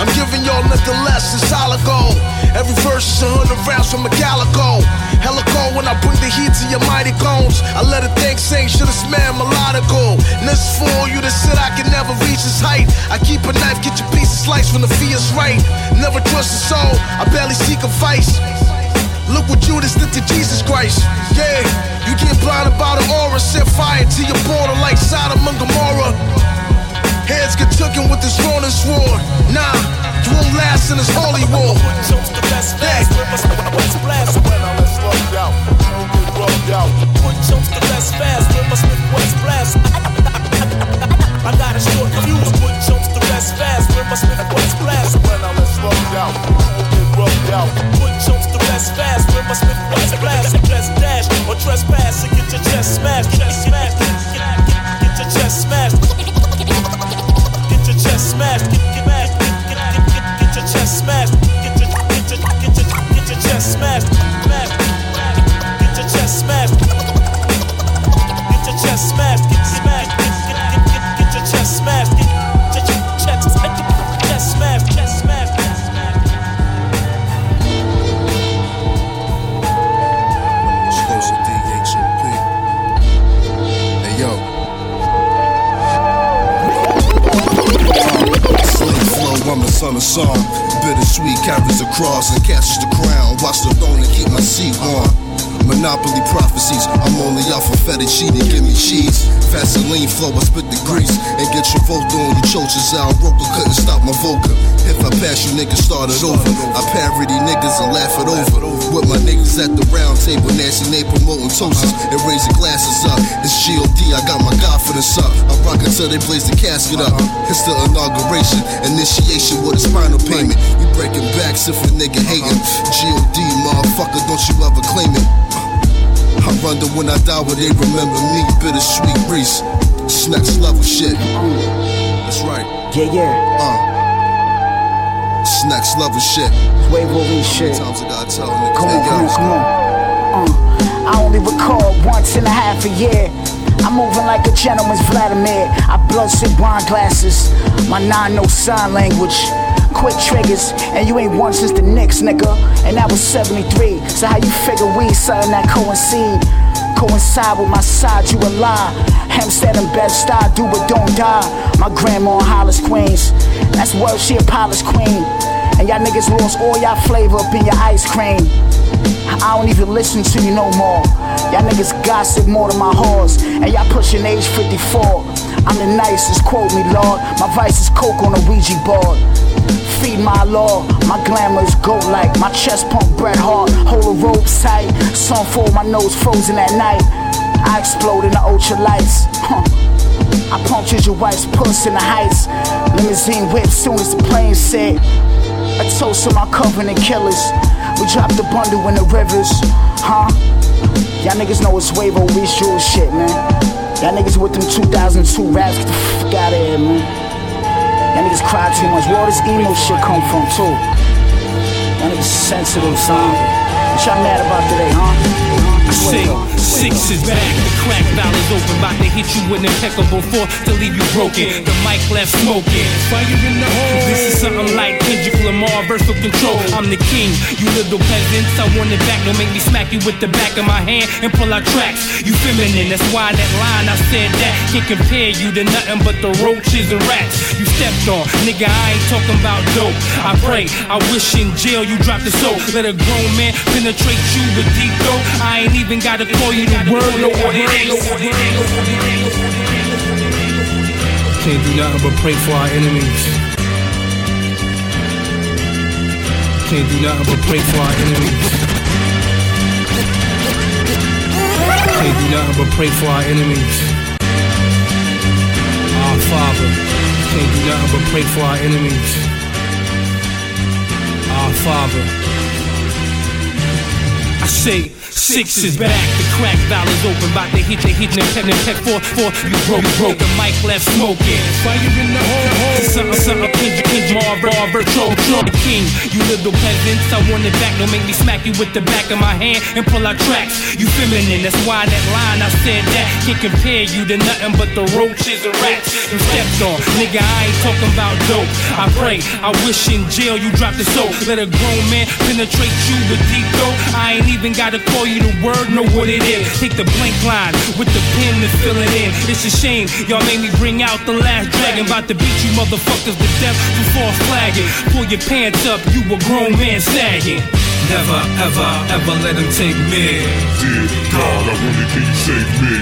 Speaker 13: I'm giving y'all nothing less than solid gold. Every verse is a hundred rounds from a calico. Hella cold when I bring the heat to your mighty cones. I let it think sing, should have smelled melodical. And this for you that said I can never reach this height. I keep a knife, get your piece of slice when the fee is right. Never trust a soul, I barely seek advice. Look what Judas did to Jesus Christ. Yeah, you get blinded by the aura, set fire to your border like Sodom and Gomorrah. Heads get taken with this Ronin sword. Nah, you won't last in this holy war.
Speaker 14: I got a short fuse, put chumps to rest fast when my Smith West blast. When I let slow down, get rubbed out. Put chumps to rest fast when my Smith West blast. Just dash or trespass and get your chest smashed. Chest smashed. Get, your chest smashed. Get your chest smashed. Get, get your chest smashed. Get your, get your, get your, get your chest smashed.
Speaker 15: I'm of song. Bittersweet carries the cross and catches the crown. Watch the throne and keep my seat warm. Monopoly prophecies, I'm only out for fettuccine, give me cheese. Vaseline flow, I spit the grease and get your vote on you choices out. Roker couldn't stop my vocal. If I pass you, niggas start it over. I parody niggas and laugh it over. With my niggas at the round table, Nancy Nate promoting toasters and raising glasses up. It's GOD, I got my confidence up. I until they blaze the casket up. It's the inauguration, initiation with a spinal payment. You breaking backs if a nigga hating. GOD, motherfucker, don't you ever claim it. I wonder when I die, will they remember me? Bittersweet Reese. It's next level shit. That's right.
Speaker 16: Yeah, yeah.
Speaker 15: Uh. It's next level shit.
Speaker 16: Wave over this
Speaker 15: How
Speaker 16: shit.
Speaker 15: times I gotta tell niggas?
Speaker 16: Come on, come on, come on. Uh, I only recall once in a half a year. I'm moving like a gentleman's Vladimir. I bloodshot wine glasses. My nine no sign language. Quick triggers, and you ain't one since the Knicks, nigga. And that was 73. So how you figure we something that coincide? Coincide with my side, you a lie. Hempstead and best I do but don't die. My grandma in Hollis, Queens. That's where she a polished queen. And y'all niggas lost all y'all flavor up in your ice cream. I don't even listen to you no more. Y'all niggas gossip more than my whores. And y'all pushing age 54. I'm the nicest, quote me, Lord. My vice is coke on a Ouija board. Feed my law, my glamour is goat like my chest pump Bret Hart, hold the ropes tight. Sun fall, my nose frozen at night. I explode in the ultra lights. Huh. I punctured your wife's puss in the heights. Limousine whip soon as the plane set. A toast to my covenant killers. We dropped the bundle in the rivers, huh? Y'all niggas know it's Wavo visual shit, man. Y'all niggas with them 2002 raps, get the fuck out of here, man. Y'all niggas cry too much. Where all this emo shit come from, too? Y'all niggas sensitive, son. What y'all mad about today, huh?
Speaker 17: Say, six is back. The crack valleys open, about to hit you with impeccable force to leave you broken. The mic left smoking. Fire in the hole. This is something like Kendrick Lamar, versatile control. I'm the king. You little peasants, I want it back. Don't make me smack you with the back of my hand and pull out tracks. You feminine, that's why that line I said that can't compare you to nothing but the roaches and rats. You stepped on, nigga. I ain't talking about dope. I pray, I wish in jail you drop the soap. Let a grown man penetrate you with deep dope. I ain't even gotta call you the word, know what. Can't do nothing but pray for our enemies. Can't do nothing but pray for our enemies. Can't do nothing but pray for our enemies. Our Father. Can't do nothing but pray for our enemies. Our Father. I say, Six is back, the crack valleys open, about to hit the hit and pen and pet four, four, you broke, broke, the mic left smoking. Fire in the hole, something, something, Kendrick, Kendrick, Marver, Tro, Tro, the king, you little peasants, I want it back, don't make me smack you with the back of my hand and pull out tracks. You feminine, that's why that line I said that can't compare you to nothing but the roaches and rats you stepped on. Nigga, I ain't talking about dope. I pray, I wish in jail you drop the soap. Let a grown man penetrate you with deep dope. I ain't even gotta call you the word, know what it is. Take the blank line with the pen and fill it in. It's a shame, y'all made me bring out the last dragon. About to beat you motherfuckers to death for false flagging. Pull your pants up, you a grown man sagging. Never, ever, ever let him take me.
Speaker 18: Dear God, I wonder can you save me?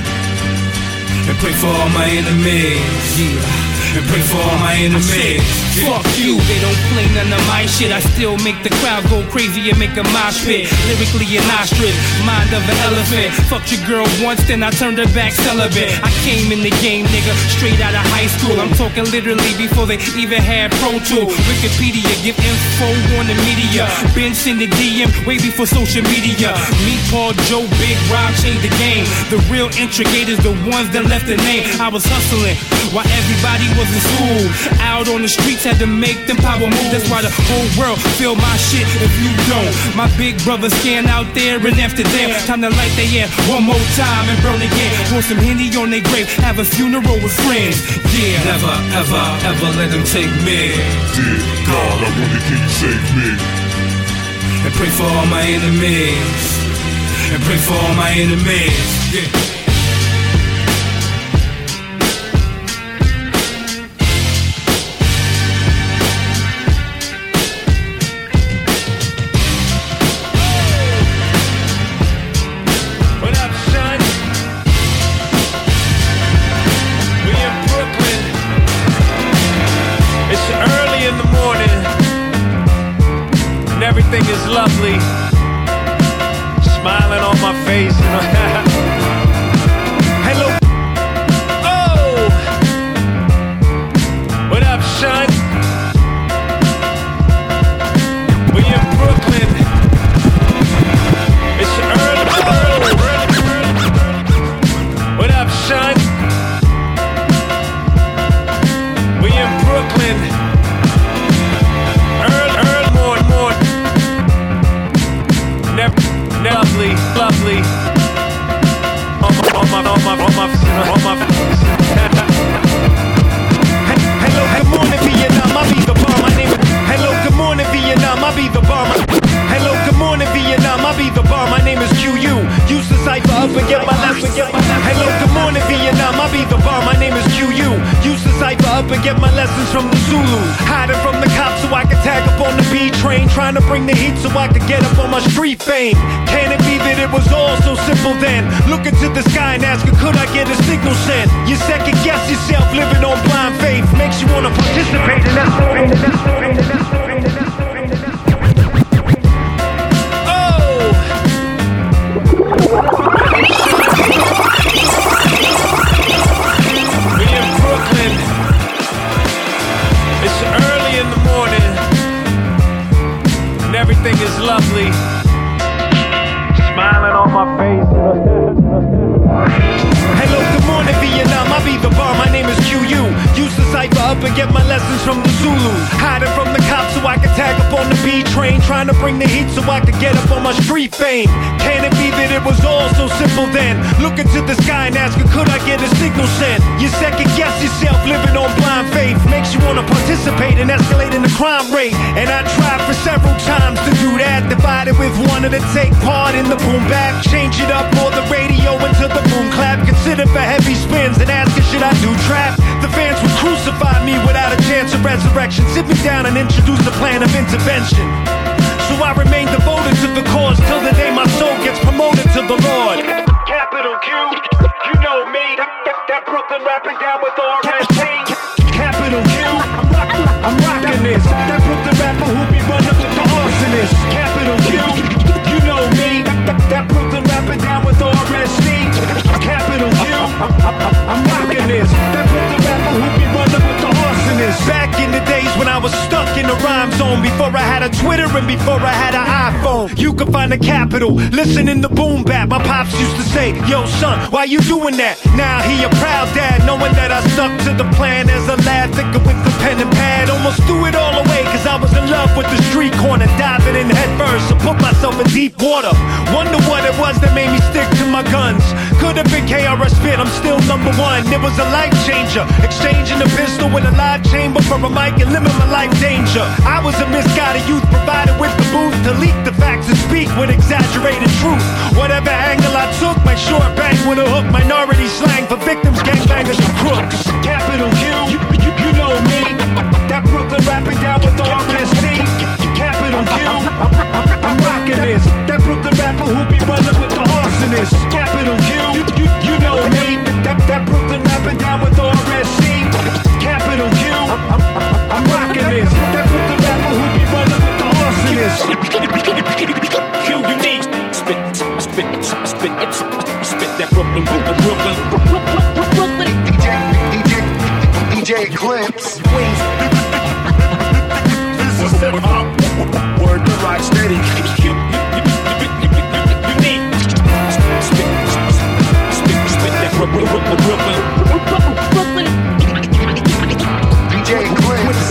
Speaker 17: And pray for all my enemies. Yeah. And pray for all my enemies. Fuck you, they don't play none of my shit. I still make the crowd go crazy and make a mosh pit. Lyrically an ostrich, mind of an elephant. Fucked your girl once, then I turned her back celibate. I came in the game, nigga, straight out of high school. I'm talking literally before they even had Pro Tool. Wikipedia, give info on the media. Been send the DM way before social media. Me, Paul, Joe, Big Rob changed the game. The real intrigators, the ones that left the name. I was hustling while everybody was in school. Out on the streets, had to make them power moves. That's why the whole world feel my shit if you don't. My big brother stand out there and after them, time to light their air one more time and burn again. Pour some Henny on their grave, have a funeral with friends. Yeah, never, ever, ever let them take me.
Speaker 18: Dear God, I wonder can you save me?
Speaker 17: And pray for all my enemies. And pray for all my enemies. Yeah.
Speaker 19: To take part in the boom bap. Change it up or the radio into the boom clap. Consider for heavy spins and asking, should I do trap? The fans would crucify me without a chance of resurrection. Sit me down and introduce a plan of intervention. So I remain devoted to the cause till the day my soul gets promoted to the Lord. Capital Q, you know me. That, that, Brooklyn rapping down with RSC. I'm, rocking this. That rapper who with the arsonist. Back in the days when I was stuck in the rhyme zone, before I had a Twitter and before I had an iPhone, you could find the capital. Listening to boom bap. My pops used to say, Yo, son, why you doing that? Now he a proud dad, knowing that I stuck to the plan as a lad, thinking with the pen and pad. Almost threw it all away, cause I was in love with the street corner, diving in head first, so put myself in deep water. Wonder what it was that made me stick to my guns. Could have been KRS Fit, I'm still number one. It was a life changer, exchanging a pistol with a live chamber for a mic and limit my life danger. I was a misguided youth provided with the booth to leak the facts and speak with exaggerated truth. Whatever angle I took, my short bang with a hook. Minority slang for victims, gangbangers, and crooks. Capital Q, you, you, you know me. That Brooklyn rapping down with the RSC. Capital Q, I'm, I'm, rocking this. That Brooklyn rapper who be running with the arsonist. Capital Q, you, you, you know me. That, that Brooklyn rapping down with the RSC. Capital Q, I'm, I'm, I'm rocking this. That Brooklyn rapper who be running with the arsonist. Q unique. Spit, spit, spit, spit, spit that Brooklyn, Brooklyn, Brooklyn. Brooklyn. DJ, DJ, DJ Eclipse. This is uh, Word to rock steady. Brooklyn, Brooklyn, Brooklyn. DJ Eclipse.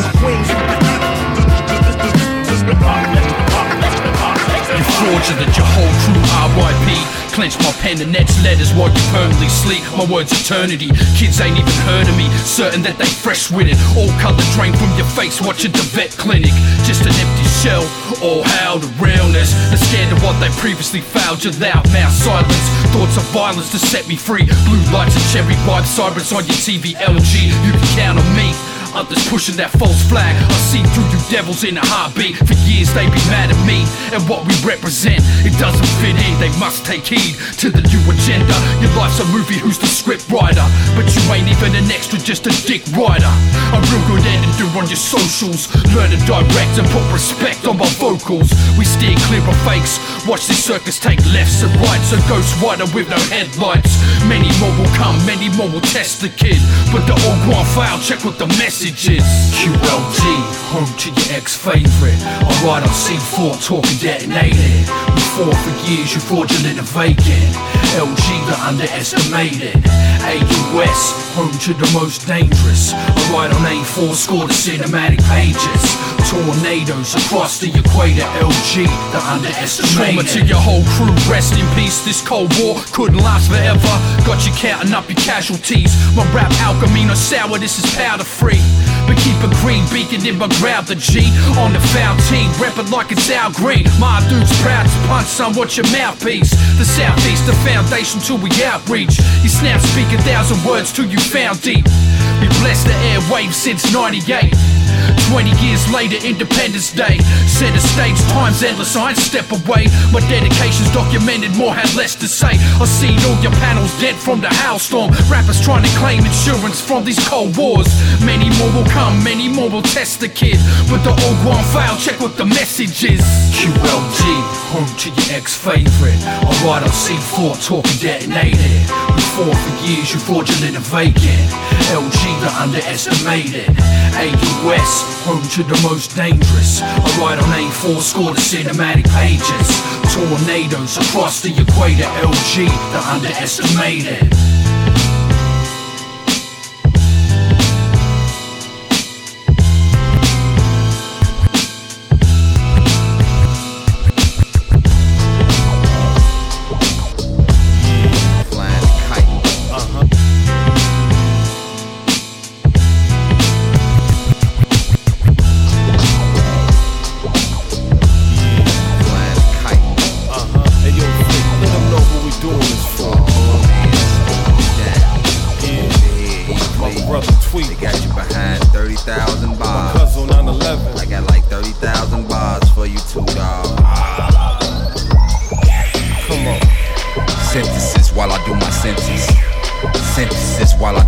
Speaker 20: You torture that your whole crew RIP. Clench my pen and that's letters while you permanently sleep. My words eternity. Kids ain't even heard of me. Certain that they fresh with it. All color drain from your face. Watching the vet clinic. Just an empty shell. All how the realness. The scared of what they previously failed. Your loud mouth silence. Thoughts of violence to set me free. Blue lights and cherry vibes. Sirens on your TV LG. You can count on me. Others pushing that false flag. I see through you devils in a heartbeat. For years they be mad at me and what we represent. It doesn't fit in, they must take heed to the new agenda. Your life's a movie, who's the script writer? But you ain't even an extra, just a dick rider. A real good editor on your socials. Learn to direct and put respect on my vocals. We steer clear of fakes. Watch this circus take lefts and rights. A ghost rider with no headlights. Many more will come, many more will test the kid. But the old one file, check what the message is. QLG, home to your ex-favorite. Alright, I ride on C4, talking detonated. We fought for years, you fraudulent and vacant. LG, the underestimated. AUS, home to the most dangerous. Alright, on A4, score the cinematic pages. Tornadoes across the equator, LG, the underestimated. Trauma to your whole crew, rest in peace. This Cold War couldn't last forever. Got you counting up your casualties. My rap alchemy, no sour, this is powder free. But keep a green beacon in my grab the G on the foul team, reppin' like it's Al Green. My dude's proud to punch, son, what's your mouthpiece? The southeast, the foundation till we outreach. You snap speak a thousand words till you found deep. We blessed the airwaves since 98. 20 years later, Independence Day. Center stage, time's endless, I ain't step away. My dedication's documented, more had less to say. I see all your panels dead from the hailstorm. Rappers trying to claim insurance from these cold wars. Many more will come, many more will test the kid. But the old one file, check what the message is. QLG, home to your ex favorite. Alright, on C4, talking detonated. Fought for years, you fraudulent and vacant. LG, the underestimated. AUS, home to the most dangerous. Alright, on A4, score the cinematic pages. Tornadoes across the equator. LG, the underestimated.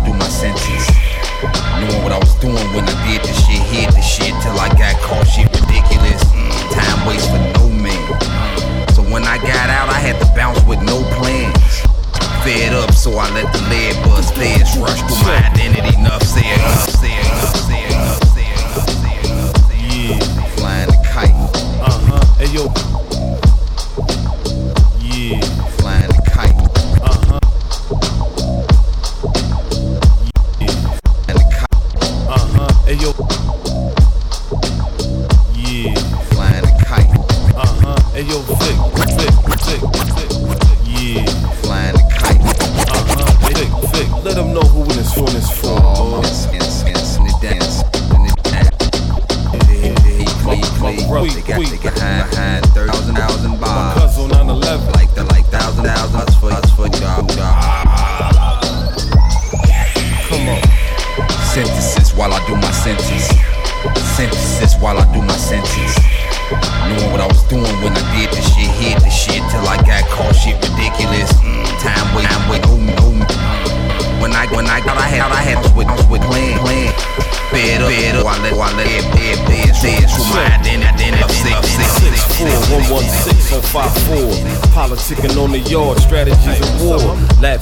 Speaker 21: Synthesis while I do my sentence. Knowing what I was doing when I did the shit, hid the shit till I got caught shit ridiculous. Time waits for no man. So when I got out, I had to bounce with no plans. Fed up, so I let the lead buzz feds rush through my identity. Enough said, enough said, enough said, enough said, enough said, enough said.
Speaker 14: Yeah.
Speaker 21: Flying the kite.
Speaker 14: Uh-huh. Hey, yo.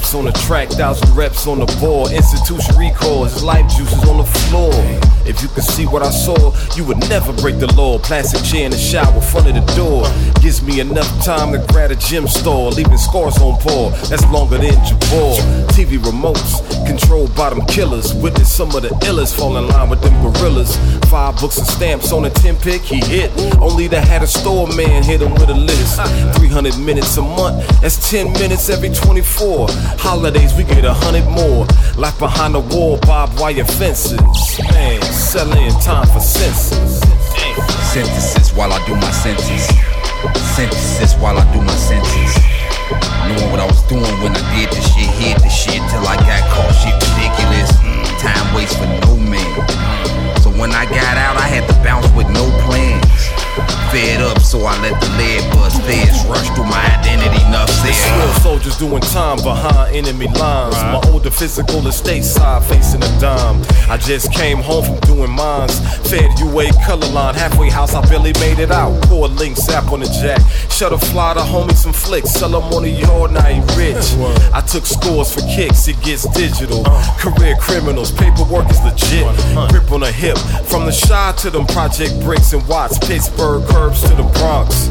Speaker 14: Laps on the track, thousand reps on the board. Institution recalls, life juices on the floor. If you could see what I saw, you would never break the law. Plastic chair in the shower, front of the door. Gives me enough time to grab a gym store, leaving scars on Paul. That's longer than Jabor. TV remotes, controlled by them killers. Witness some of the illest fall in line with them gorillas. Five books and stamps on a 10 pick, he hit. Only to had a store man hit him with a list. 300 minutes a month, that's 10 minutes every 24. Holidays, we get a hundred more. Life behind the wall, barbed wire fences. Man, selling time for senses.
Speaker 21: Synthesis while I do my sentence. Synthesis while I do my sentence. Knowing what I was doing when I did this shit, hid the shit till I got caught shit ridiculous. Time waits for no man. So when I got out, I had to bounce with no plans. Fed up, so I let the lead buzz feds rush through my identity. Enough
Speaker 14: Real soldiers doing time behind enemy lines. My older physical estate side facing a dime. I just came home from doing mines. Fed UA color line, halfway house, I barely made it out. Poor link sap on the jack. Shut a fly to homie some flicks. Sell them on the yard, now he rich. I took scores for kicks, it gets digital. Uh. Career criminals, paperwork is legit. Grip on the hip. From the shy to them project bricks and watts. Pittsburgh curbs to the Bronx.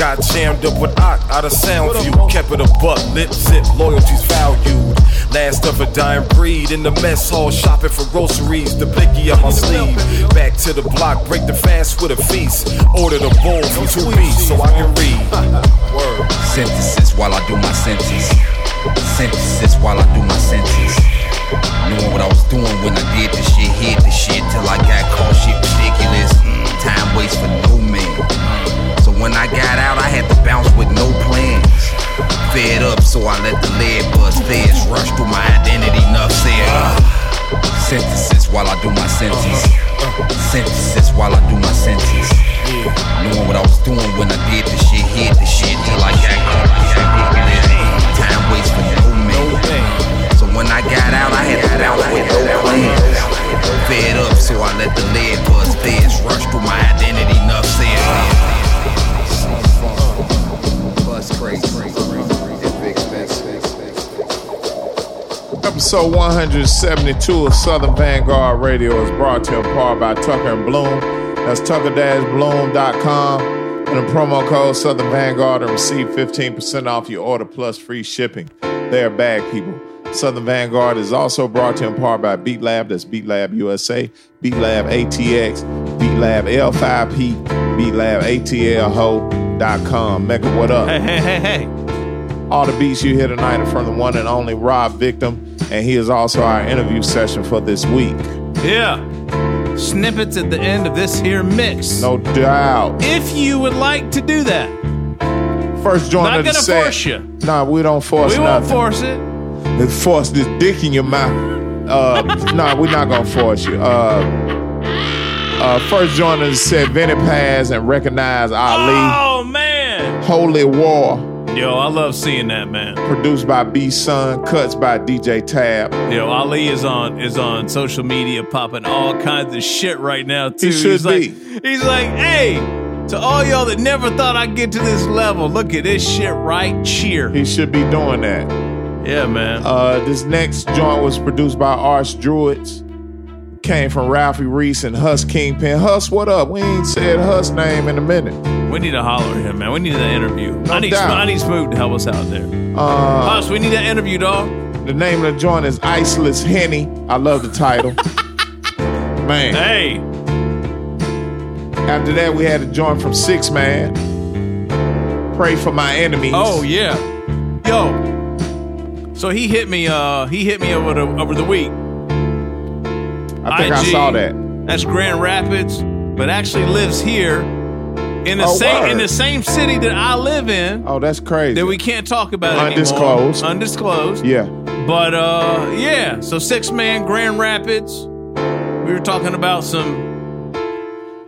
Speaker 14: Got jammed up with Ock out of sound view. Kept it a buck, lip zip, loyalty's valued. Last of a dying breed in the mess hall, shopping for groceries. The blicky on my sleeve. Back to the block, break the fast with a feast. Order the bowl from two beats so I can read. (laughs)
Speaker 21: Synthesis while I do my sentence. Synthesis while I do my sentence. Knowing what I was doing when I did the shit, hid the shit till I got caught shit ridiculous. Mm, time waits for no man. So when I got out, I had to bounce with no plans. Fed up, so I let the lead buzz feds rush through my identity. Enough said. Synthesis while I do my sentences. Synthesis while I do my sentences. Knowing what I was doing when I did the shit, hit the shit till I got caught. Time waits for no man. So when I got out, I had to bounce with no plans. Fed up, so I let the lead buzz feds rush through my identity. Enough said.
Speaker 2: Episode 172 of Southern Vanguard Radio is brought to you in part by Tucker and Bloom. That's tucker-bloom.com. And the promo code Southern Vanguard and receive 15% off your order plus free shipping. They're bag people. Southern Vanguard is also brought to you in part by Beat Lab. That's Beat Lab USA, Beat Lab ATX, Beat Lab L5P, Beat Lab ATLHO.com. Mecca, what up?
Speaker 3: Hey, hey, hey, hey.
Speaker 2: All the beats you hear tonight are from the one and only Rob Victim, and he is also our interview session for this week.
Speaker 3: Yeah. Snippets at the end of this here mix.
Speaker 2: No doubt.
Speaker 3: If you would like to do that.
Speaker 2: First joint
Speaker 3: Not
Speaker 2: of the
Speaker 3: gonna
Speaker 2: set.
Speaker 3: force you.
Speaker 2: Nah, we don't force
Speaker 3: we won't
Speaker 2: nothing.
Speaker 3: force it.
Speaker 2: They force this dick in your mouth. Uh, (laughs) nah, we're not gonna force you. Uh, uh, first the set, Vinnie Paz and Recognize Ali.
Speaker 3: Oh man.
Speaker 2: Holy War.
Speaker 3: Yo, I love seeing that man.
Speaker 2: Produced by B Sun, cuts by DJ Tab.
Speaker 3: Yo, Ali is on is on social media popping all kinds of shit right now too.
Speaker 2: He should
Speaker 3: he's
Speaker 2: be.
Speaker 3: like he's like, hey, to all y'all that never thought I'd get to this level, look at this shit right cheer.
Speaker 2: He should be doing that.
Speaker 3: Yeah, man.
Speaker 2: Uh, this next joint was produced by Arch Druids. Came from Ralphie Reese and Huss Kingpin. Huss, what up? We ain't said Huss name in a minute.
Speaker 3: We need to holler at him, man. We need that interview. I need
Speaker 2: doubt.
Speaker 3: I need Smooth to help us out there.
Speaker 2: Uh,
Speaker 3: Us, we need that interview, dog.
Speaker 2: The name of the joint is Iceless Henny. I love the title. (laughs) Man.
Speaker 3: Hey.
Speaker 2: After that, we had a joint from Six Man. Pray for my enemies.
Speaker 3: Oh yeah. Yo. So he hit me uh he hit me over the over the week.
Speaker 2: I think I saw that.
Speaker 3: That's Grand Rapids, but actually lives here in the
Speaker 2: Oh,
Speaker 3: same
Speaker 2: word.
Speaker 3: in the same city that I live in.
Speaker 2: Oh, that's crazy.
Speaker 3: That we can't talk about it
Speaker 2: Undisclosed.
Speaker 3: anymore. Undisclosed.
Speaker 2: Yeah.
Speaker 3: But uh yeah, so six man Grand Rapids. We were talking about some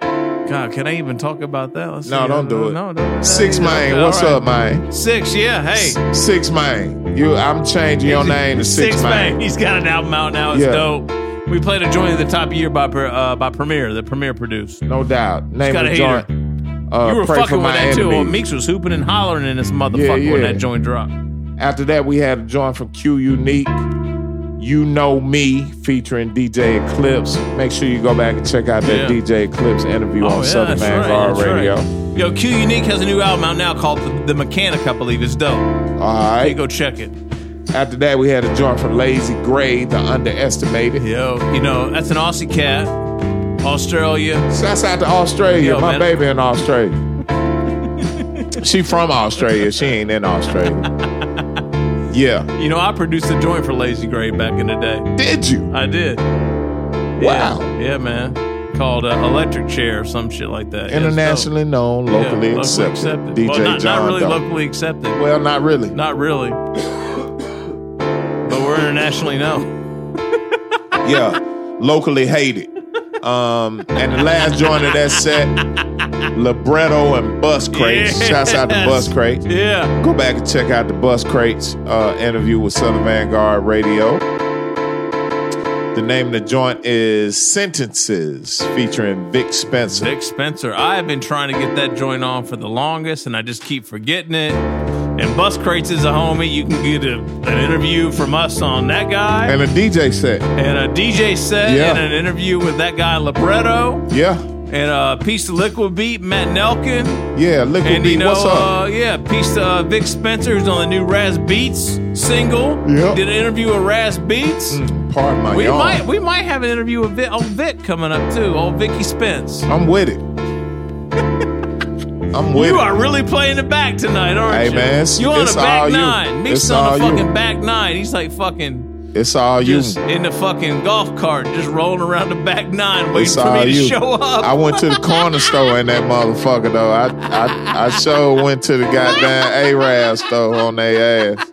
Speaker 3: God, can I even talk about that? Let's
Speaker 2: No,
Speaker 3: see.
Speaker 2: don't do it.
Speaker 3: No, don't.
Speaker 2: Six Man, what's
Speaker 3: right.
Speaker 2: up, man?
Speaker 3: Six, yeah, hey.
Speaker 2: S- Six Man. You, I'm changing your name to Six, Man. (laughs)
Speaker 3: He's got an album out now. It's
Speaker 2: Yeah.
Speaker 3: dope. We played a joint at the top of the year by Per- uh, by Premier, the Premier produced.
Speaker 2: No doubt. Name
Speaker 3: got a
Speaker 2: the
Speaker 3: hater.
Speaker 2: joint. Uh,
Speaker 3: you were
Speaker 2: Pray
Speaker 3: fucking with
Speaker 2: my
Speaker 3: that too. Well. Meeks was hooping and hollering in this motherfucker
Speaker 2: Yeah,
Speaker 3: when that joint dropped.
Speaker 2: After that, we had a joint from Q Unique. You Know Me featuring DJ Eclipse. Make sure you go back and check out that
Speaker 3: Yeah.
Speaker 2: DJ Eclipse interview on Southern
Speaker 3: that's right,
Speaker 2: Vanguard
Speaker 3: that's right.
Speaker 2: Radio.
Speaker 3: Yo, Q Unique has a new album out now called The, the Mechanic, I believe. It's dope.
Speaker 2: All right.
Speaker 3: Hey, go check it.
Speaker 2: After that, we had a joint from Lazy Gray, The Underestimated.
Speaker 3: Yo, you know, that's an Aussie cat. Australia.
Speaker 2: Shouts out to Australia.
Speaker 3: Yo,
Speaker 2: My
Speaker 3: man.
Speaker 2: baby in Australia. (laughs) she from Australia. She ain't in Australia. yeah.
Speaker 3: You know, I produced a joint for Lazy Gray back in the day.
Speaker 2: Did you?
Speaker 3: I did.
Speaker 2: Wow.
Speaker 3: Yeah, yeah man. Called uh, Electric Chair or some shit like that.
Speaker 2: Internationally known, locally,
Speaker 3: Yeah,
Speaker 2: accepted. DJ
Speaker 3: well, not,
Speaker 2: John
Speaker 3: not really locally accepted.
Speaker 2: Well, not really.
Speaker 3: Not really. Internationally known. (laughs)
Speaker 2: yeah, locally hated. Um, and the last joint of that set, Libretto and Buscrates.
Speaker 3: Yes.
Speaker 2: Shouts out to Buscrates.
Speaker 3: Yeah.
Speaker 2: Go back and check out the Buscrates uh, interview with Southern Vanguard Radio. The name of the joint is Sentences, featuring Vic Spencer.
Speaker 3: Vic Spencer. I have been trying to get that joint on for the longest, and I just keep forgetting it. And Buscrates is a homie. You can get a, an interview from us on that guy.
Speaker 2: And a DJ set.
Speaker 3: and a DJ set
Speaker 2: Yeah.
Speaker 3: and an interview with that guy Libretto
Speaker 2: Yeah.
Speaker 3: and a piece of Liquid Beat, Matt Nelkin.
Speaker 2: Yeah, Liquid
Speaker 3: and
Speaker 2: Beat,
Speaker 3: you know,
Speaker 2: what's up?
Speaker 3: Uh, yeah, piece of uh, Vic Spencer who's on the new Raz Beats single.
Speaker 2: Yeah.
Speaker 3: Did an interview with Raz Beats.
Speaker 2: Pardon my
Speaker 3: we
Speaker 2: yawn.
Speaker 3: might we might have an interview with Vic, old Vic coming up too. Old Vicky Spence.
Speaker 2: I'm with it. I'm with
Speaker 3: you
Speaker 2: it.
Speaker 3: are really playing the back tonight, aren't
Speaker 2: Hey,
Speaker 3: you?
Speaker 2: man, it's-
Speaker 3: you on
Speaker 2: it's
Speaker 3: a back
Speaker 2: you.
Speaker 3: nine. Meeks
Speaker 2: It's
Speaker 3: on
Speaker 2: all
Speaker 3: a
Speaker 2: you.
Speaker 3: fucking back nine. He's like fucking
Speaker 2: It's all you.
Speaker 3: just in the fucking golf cart, just rolling around the back nine, waiting
Speaker 2: It's
Speaker 3: for
Speaker 2: all
Speaker 3: me to
Speaker 2: you.
Speaker 3: show up.
Speaker 2: I went to the corner (laughs) store in that motherfucker though. I I I sure went to the goddamn Arab store on their ass.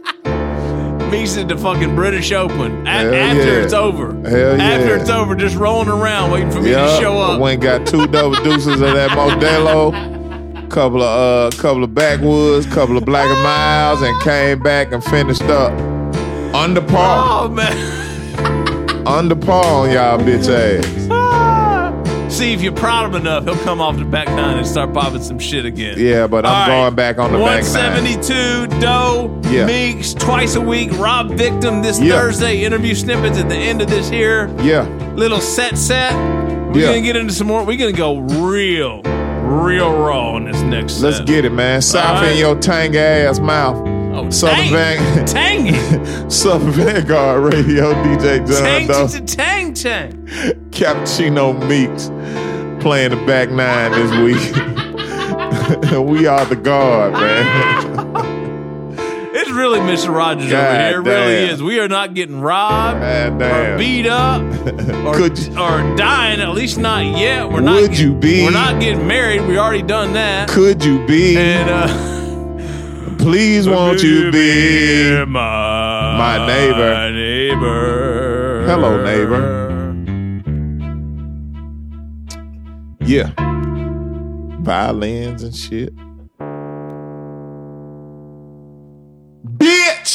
Speaker 3: Meeks at the fucking British Open. A-
Speaker 2: Hell
Speaker 3: after
Speaker 2: yeah.
Speaker 3: it's over.
Speaker 2: Hell
Speaker 3: After
Speaker 2: yeah.
Speaker 3: it's over, just rolling around waiting for me to show up.
Speaker 2: Went and got two double deuces of that Modelo, couple of uh, couple of backwoods, couple of black and miles, and came back and finished up under par.
Speaker 3: Oh man.
Speaker 2: Under par on y'all bitch ass.
Speaker 3: See if you're proud of him enough, he'll come off the back nine and start popping some shit again.
Speaker 2: Yeah, but I'm
Speaker 3: All right.
Speaker 2: going back on the back nine.
Speaker 3: 172 Doe
Speaker 2: Yeah.
Speaker 3: Meeks twice a week. Rob Victim this
Speaker 2: Yeah.
Speaker 3: Thursday. Interview snippets at the end of this here.
Speaker 2: Yeah.
Speaker 3: Little set set. We're
Speaker 2: Yeah.
Speaker 3: gonna get into some more. We're gonna go real, real raw on this next.
Speaker 2: Let's get it, man. South
Speaker 3: right.
Speaker 2: in your tangy ass mouth. Oh, Southern
Speaker 3: tang-
Speaker 2: Van- (laughs)
Speaker 3: tangy.
Speaker 2: Southern Vanguard Radio, DJ John
Speaker 3: Tang
Speaker 2: Doe.
Speaker 3: to tang tang.
Speaker 2: Cappuccino Meeks playing the back nine this week. (laughs) we are the guard, man. (laughs)
Speaker 3: Really Mr. Rogers over here. It really is. We are not getting robbed or
Speaker 2: damn.
Speaker 3: beat up (laughs) or,
Speaker 2: Could
Speaker 3: or dying. At least not yet. We're not.
Speaker 2: Would you be?
Speaker 3: We're not getting married. We already done that.
Speaker 2: Could you be?
Speaker 3: And uh,
Speaker 2: Please (laughs) won't you be
Speaker 3: my,
Speaker 2: my neighbor?
Speaker 3: neighbor.
Speaker 2: Hello, neighbor. Yeah. Violins and shit.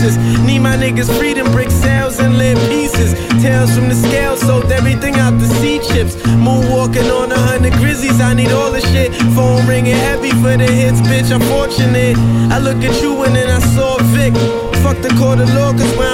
Speaker 22: thesis. Need my niggas freedom, brick sales and live pieces. Tails from the scale, sold everything out the sea chips. Moonwalking on a hundred grizzlies, I need all the shit. Phone ringing heavy for the hits, bitch. I'm fortunate. I look at you and then I saw Vic. Fuck the court of law, cause where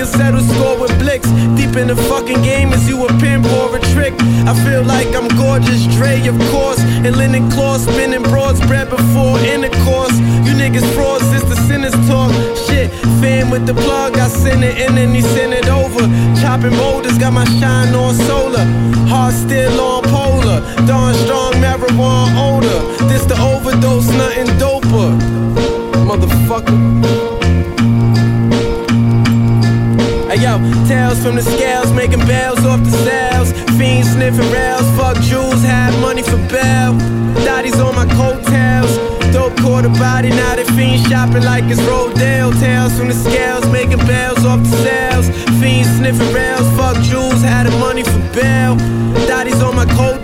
Speaker 22: Niggas settle score with blicks. Deep in the fucking game, is you a pimp or a trick? I feel like I'm gorgeous, Dre, of course. And linen cloth, spinning broads, bread before intercourse. You niggas frauds, this the sinners talk. Shit, fan with the plug, I send it in and he send it over. Chopping boulders, got my shine on solar. Heart still on polar. Dawn strong, marijuana odor. This the overdose, nothing doper. Motherfucker. Hey yo, tails from the scales, making bells off the sales. Fiends sniffing rails, fuck jewels, have money for bail. Dotties on my coattails. Dope quarter body, now they fiend shopping like it's Rodale. Tails from the scales, making bells off the sales. Fiends sniffing rails, fuck jewels, had money for bail. Dotties on my coattail.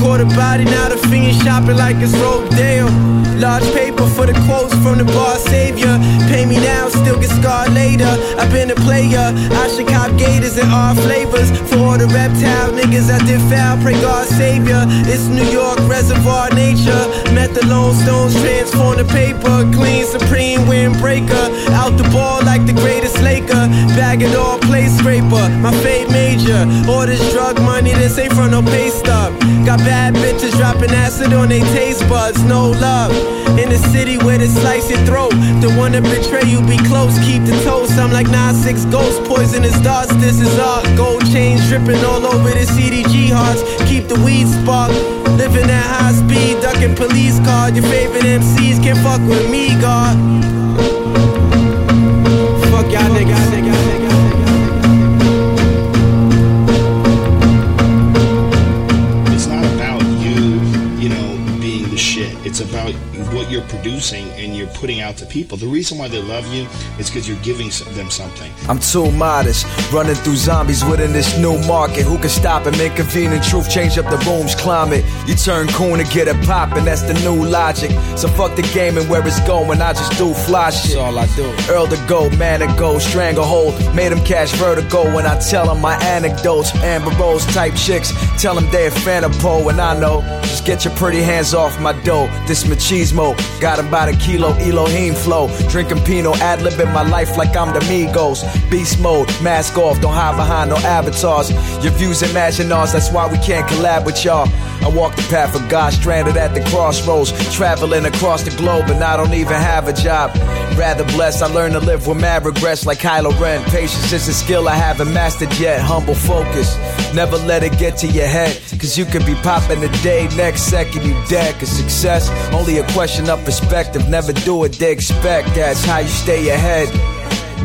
Speaker 22: Quarter body, now the fiend shopping like it's Rodale. Large paper for the quotes from the bar savior. Pay me now, still get scarred later. I've been a player. I should cop gators in all flavors. For all the reptile niggas I did foul, pray God savior. It's New York reservoir nature. Met the Lone Stones, transform the paper. Clean supreme windbreaker. Out the ball like the greatest Laker. Bag it all, play scraper. My fate major. All this drug money, this ain't from no pay stub. Got bad bitches dropping acid on they taste buds. No love. In the city where they slice your throat. The one that betray you, be close, keep the toast. I'm like 9-6 ghost, poisonous darts. This is art. Gold chains dripping all over the CDG hearts. Keep the weed spark. Living at high speed, ducking police cars. Your favorite MCs can't fuck with me, God.
Speaker 23: What you're producing.
Speaker 24: producing and you're putting out to people, the reason why they love you is because you're giving them something.
Speaker 25: I'm too modest, running through zombies within this new market. Who can stop it? Make convenient truth change up the room's climate. You turn coon to get it poppin', that's the new logic. So fuck the game and where it's going, I just do fly shit. That's all I do. Earl to go, man to go, stranglehold. Made him cash vertigo when I tell him my anecdotes. Amber Rose type chicks, tell them they a fan of Poe, and I know. Just get your pretty hands off my dough. This machismo, got him by the kilo, Elohim flow. Drinking Pinot, ad libbing my life like I'm the Migos. Beast mode, mask off, don't hide behind no avatars. Your views imagine ours, that's why we can't collab with y'all. I walk the path of God, stranded at the crossroads, traveling across the globe, and I don't even have a job. Rather blessed, I learned to live with mad regrets like Kylo Ren. Patience is a skill I haven't mastered yet. Humble focus, never let it get to your head. Cause you could be popping today, next second you dead. Cause success, only a question of perspective. Never do what they expect, that's how you stay ahead.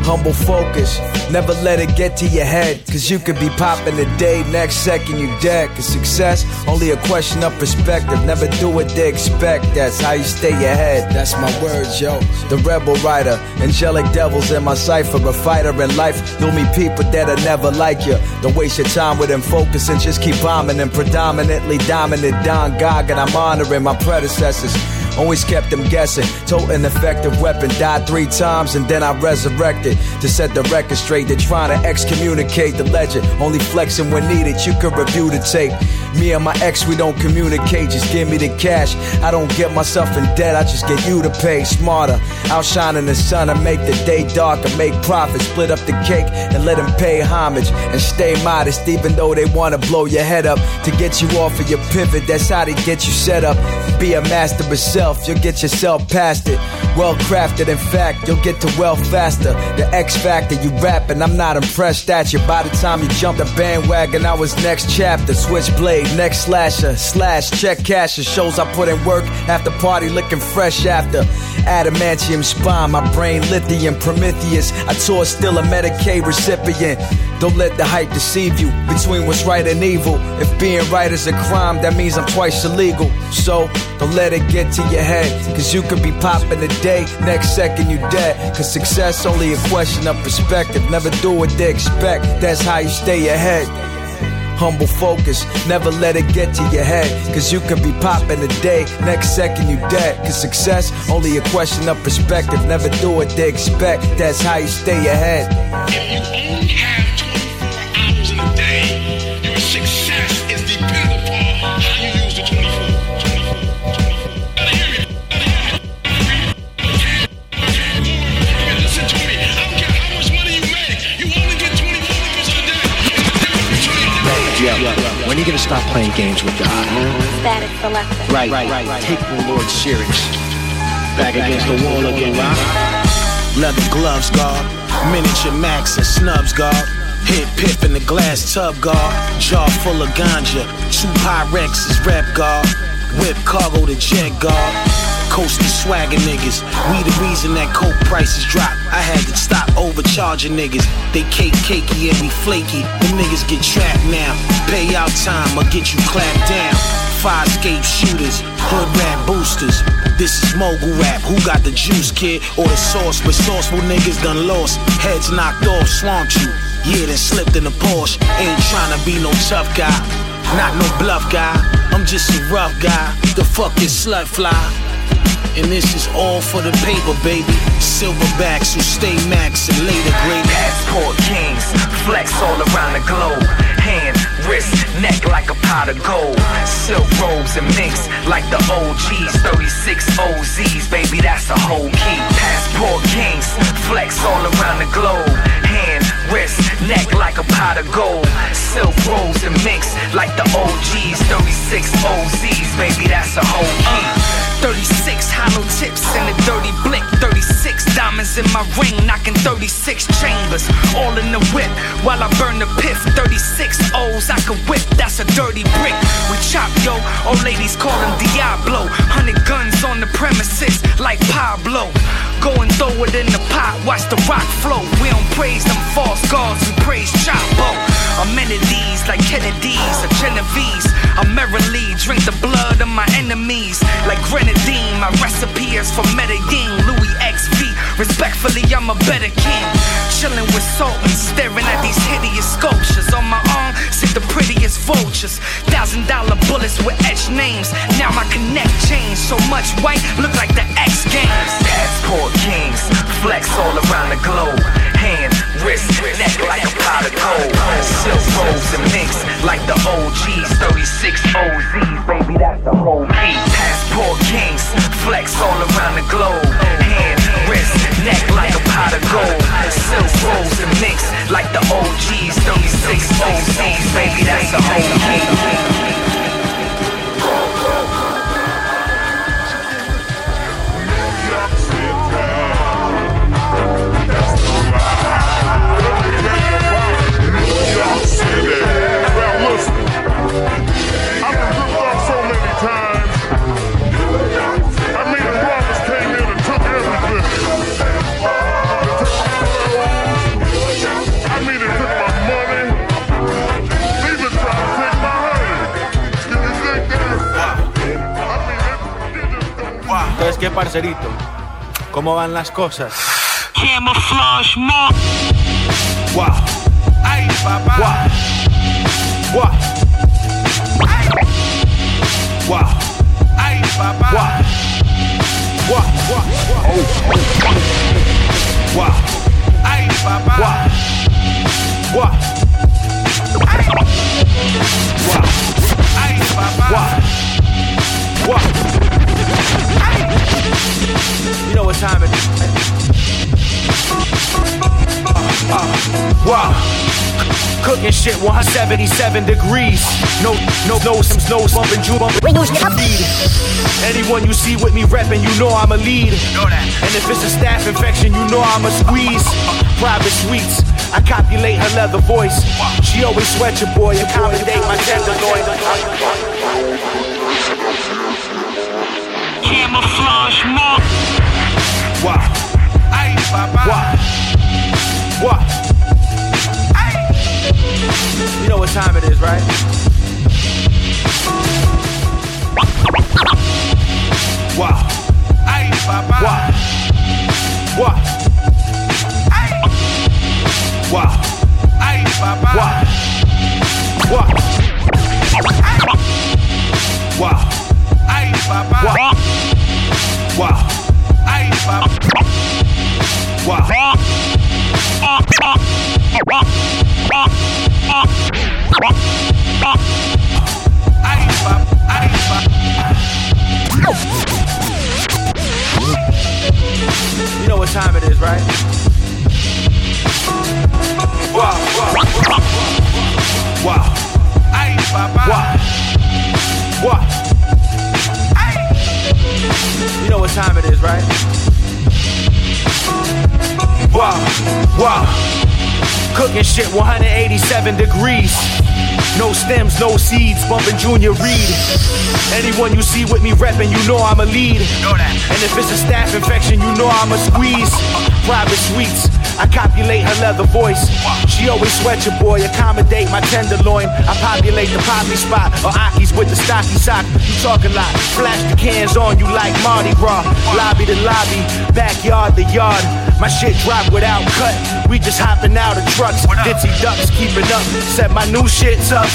Speaker 25: Humble focus, never let it get to your head. Cause you could be popping today, next second you dead. Cause success, only a question of perspective. Never do what they expect, that's how you stay ahead. That's my words, yo. The rebel writer, angelic devils in my cipher. A fighter in life, you'll meet people that'll never like you. Don't waste your time with them focus and just keep bombing and predominantly dominant Don Gog. And I'm honoring my predecessors. Always kept them guessing. Total an effective weapon. Died three times and then I resurrected. To set the record straight, they're trying to excommunicate the legend. Only flexing when needed. You could review the tape. Me and my ex, we don't communicate. Just give me the cash. I don't get myself in debt. I just get you to pay. Smarter. Outshining the sun. I make the day darker. Make profit. Split up the cake and let them pay homage. And stay modest, even though they wanna blow your head up. To get you off of your pivot. That's how they get you set up. Be a master of self. You'll get yourself past it. Well crafted, in fact, you'll get to wealth faster. The X Factor, you rapping, I'm not impressed at you. By the time you jumped the bandwagon, I was next chapter. Switchblade, next slasher, slash, check casher. Shows I put in work after party looking fresh after. Adamantium spine, my brain lithium, Prometheus. I tour still a Medicaid recipient. Don't let the hype deceive you between what's right and evil. If being right is a crime, that means I'm twice illegal. So don't let it get to your head, cause you could be popping today, next second you dead. Cause success only a question of perspective. Never do what they expect, that's how you stay ahead. Humble focus, never let it get to your head. Cause you could be popping today, next second you dead. Cause success, only a question of perspective. Never do what they expect, that's how you stay ahead.
Speaker 18: If you only have 24 hours in a day, your success
Speaker 26: stop playing games with God?
Speaker 27: Static selector.
Speaker 26: Right, right, right. Take the Lord serious. Back against the wall again, Rob.
Speaker 28: Leather gloves, guard. Miniature max and snubs, guard. Hit pip in the glass tub, guard. Jar full of ganja. Two Pyrexes, rep guard. Whip cargo to jet guard. Coasting swagger niggas. We the reason that coke prices drop. I had to stop overcharging niggas. They cake cakey and we flaky. Them niggas get trapped now. Pay out time or get you clapped down. Fire escape shooters, hood rap boosters. This is mogul rap. Who got the juice, kid? Or the sauce? Resourceful niggas done lost. Heads knocked off, swamped you. Yeah, then slipped in the Porsche. Ain't tryna be no tough guy. Not no bluff guy. I'm just a rough guy. The fuck is slut fly? And this is all for the paper, baby. Silverbacks who stay max and later grade.
Speaker 29: Passport kings, flex all around the globe. Hand, wrist, neck like a pot of gold. Silk robes and minks like the OGs. 36 OZs, baby, that's a whole key. Passport kings, flex all around the globe. Hand, wrist, neck like a pot of gold. Silk rolls and minks like the OGs. 36 OZs, baby, that's a whole key. 36 hollow tips and a dirty blick. 36 diamonds in my ring, knocking 36 chambers. All in the whip while I burn the piff. 36 O's I can whip, that's a dirty brick. We chop, yo, old ladies call him Diablo. Hundred guns on the premises like Pablo. Go and throw it in the pot, watch the rock flow. We don't praise them false gods, we praise Chapo. Amenities like Kennedy's or Genovese. I merrily drink the blood of my enemies like grenadine. My recipe is for Medellin, Louis XV. Respectfully, I'm a better king. Chilling with sultans, staring at these hideous sculptures. On my arm, sit the prettiest vultures. Thousand dollar bullets with etched names. Now my connect changed so much white, look like the X Games. Passport kings, flex all around the globe. Hand, wrist, neck like a pot of gold. Silk robes and minks like the OGs. 36 OZs, baby, that's the whole beat. Passport kings, flex all around the globe. Hand, wrist, neck like a pot of gold. Silk robes and minks like the OGs. 36 OZs, baby, that's the whole beat.
Speaker 19: ¿Qué parcerito? ¿Cómo van las cosas?
Speaker 29: Camouflage mark.
Speaker 19: Wow.
Speaker 29: Ay, papá.
Speaker 19: Wow. Wow. Wow.
Speaker 29: Ay, papá.
Speaker 19: Wow. Wow. Wow. Wow.
Speaker 29: Ay, papá.
Speaker 19: Wow. Wow. Wow.
Speaker 29: Ay, papá.
Speaker 19: Wow. Wow. You know what time it is. Uh, uh, wow. Cooking shit 177 degrees. No, no, no, some snow bumping, Jew bumping. Lead. Anyone you see with me repping, you know I'm a lead. And if it's a staph infection, you know I'm a squeeze. Private suites. I copulate her leather voice. She always sweat your boy, accommodate my tenderloin.
Speaker 29: Camouflage mark.
Speaker 19: Wow.
Speaker 29: Ay, papá.
Speaker 19: Wow. Wow. You know what time it is, right? Wow.
Speaker 29: Ay, papá.
Speaker 19: Wow. Wow. Wow. Wow. Wow. Wow.
Speaker 29: Ay, papá.
Speaker 19: Wow. Wow. Wow. You know what time it is, right? Wow. Wow. Wow.
Speaker 29: Ay, papá.
Speaker 19: Wow. Wow. You know what time it is, right? Wow. Wow. Cooking shit 187 degrees. No stems, no seeds, bumping Junior Reid. Anyone you see with me repping, you know I'm a lead. And if it's a staph infection, you know I'm a squeeze. Private suites. I copulate her leather voice. She always sweat your boy, accommodate my tenderloin. I populate the poppy spot or Aki's with the stocky sock. You talk a lot, flash the cans on you like Mardi Gras. Lobby to lobby, backyard to yard. My shit drop without cut. We just hopping out of trucks. Ditzy ducks keeping up. Set my new shit up.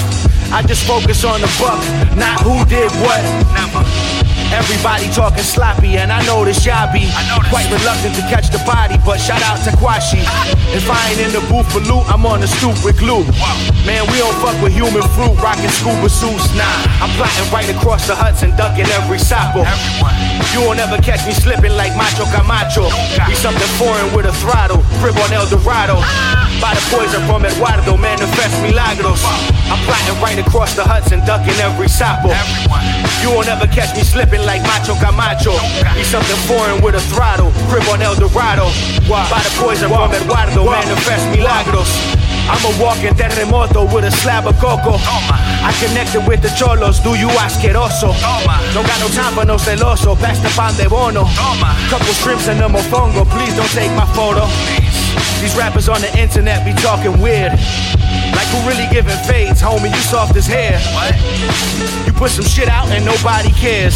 Speaker 19: I just focus on the buck, not who did what. Everybody talking sloppy, and I know this y'all be quite reluctant to catch the body, but shout out to Kwashi. If I ain't in the booth for loot, I'm on the stoop with glue. Man, we don't fuck with human fruit, rocking scuba suits. Nah, I'm plotting right across the Hudson, ducking every sapo. You won't ever catch me slipping like Macho Camacho. Be something foreign with a throttle, crib on El Dorado. By the poison from Eduardo, manifest milagros. I'm plotting right across the Hudson, ducking every sapo. You won't ever catch me slipping like Macho Camacho. Be something foreign with a throttle, crib on El Dorado. By the poison from Eduardo, manifest milagros. I'm a walking terremoto with a slab of coco. I connected with the cholos, do you asqueroso? Don't got no time for no celoso, pass the pan de bono. Couple shrimps and a mofongo, please don't take my photo. These rappers on the internet be talking weird.
Speaker 28: Like who really giving fades, homie? You soft as hair. What? You put some shit out and nobody cares.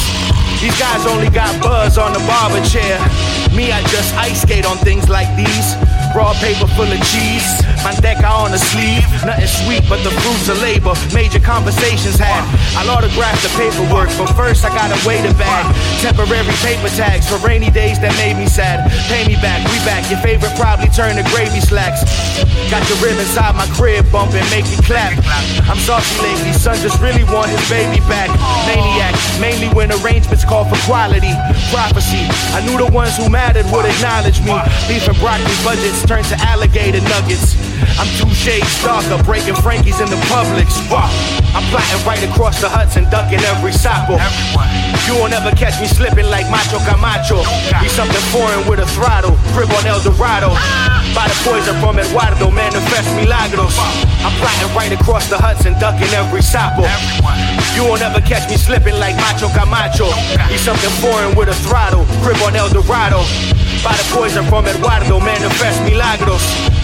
Speaker 28: These guys only got buzz on the barber chair. Me, I just ice skate on things like these. Raw paper full of cheese. Manteca on the sleeve. Nothing sweet but the fruits of labor. Major conversations had. I'll autograph the paperwork, but first I gotta weigh the bag. Temporary paper tags for rainy days that made me sad. Pay me back, we back. Your favorite probably turn to gravy slacks. Got the rib inside my crib bumping, make me clap. I'm saucy lately, son just really want his baby back. Maniac, mainly when arrangements call for quality. Prophecy, I knew the ones who mattered would acknowledge me. Beef and broccoli budgets turned to alligator nuggets. I'm two shades darker, breaking Frankie's in the Publix. Wow. I'm plotting right across the Hudson, ducking every sapo. You won't ever catch me slipping like Macho Camacho. Be something foreign with a throttle, crib on El Dorado. By the poison from Eduardo, manifest milagros. I'm plotting right across the Hudson, ducking every sapo. You won't ever catch me slipping like Macho Camacho. Be something foreign with a throttle, crib on El Dorado. By the poison from Eduardo, manifest milagros.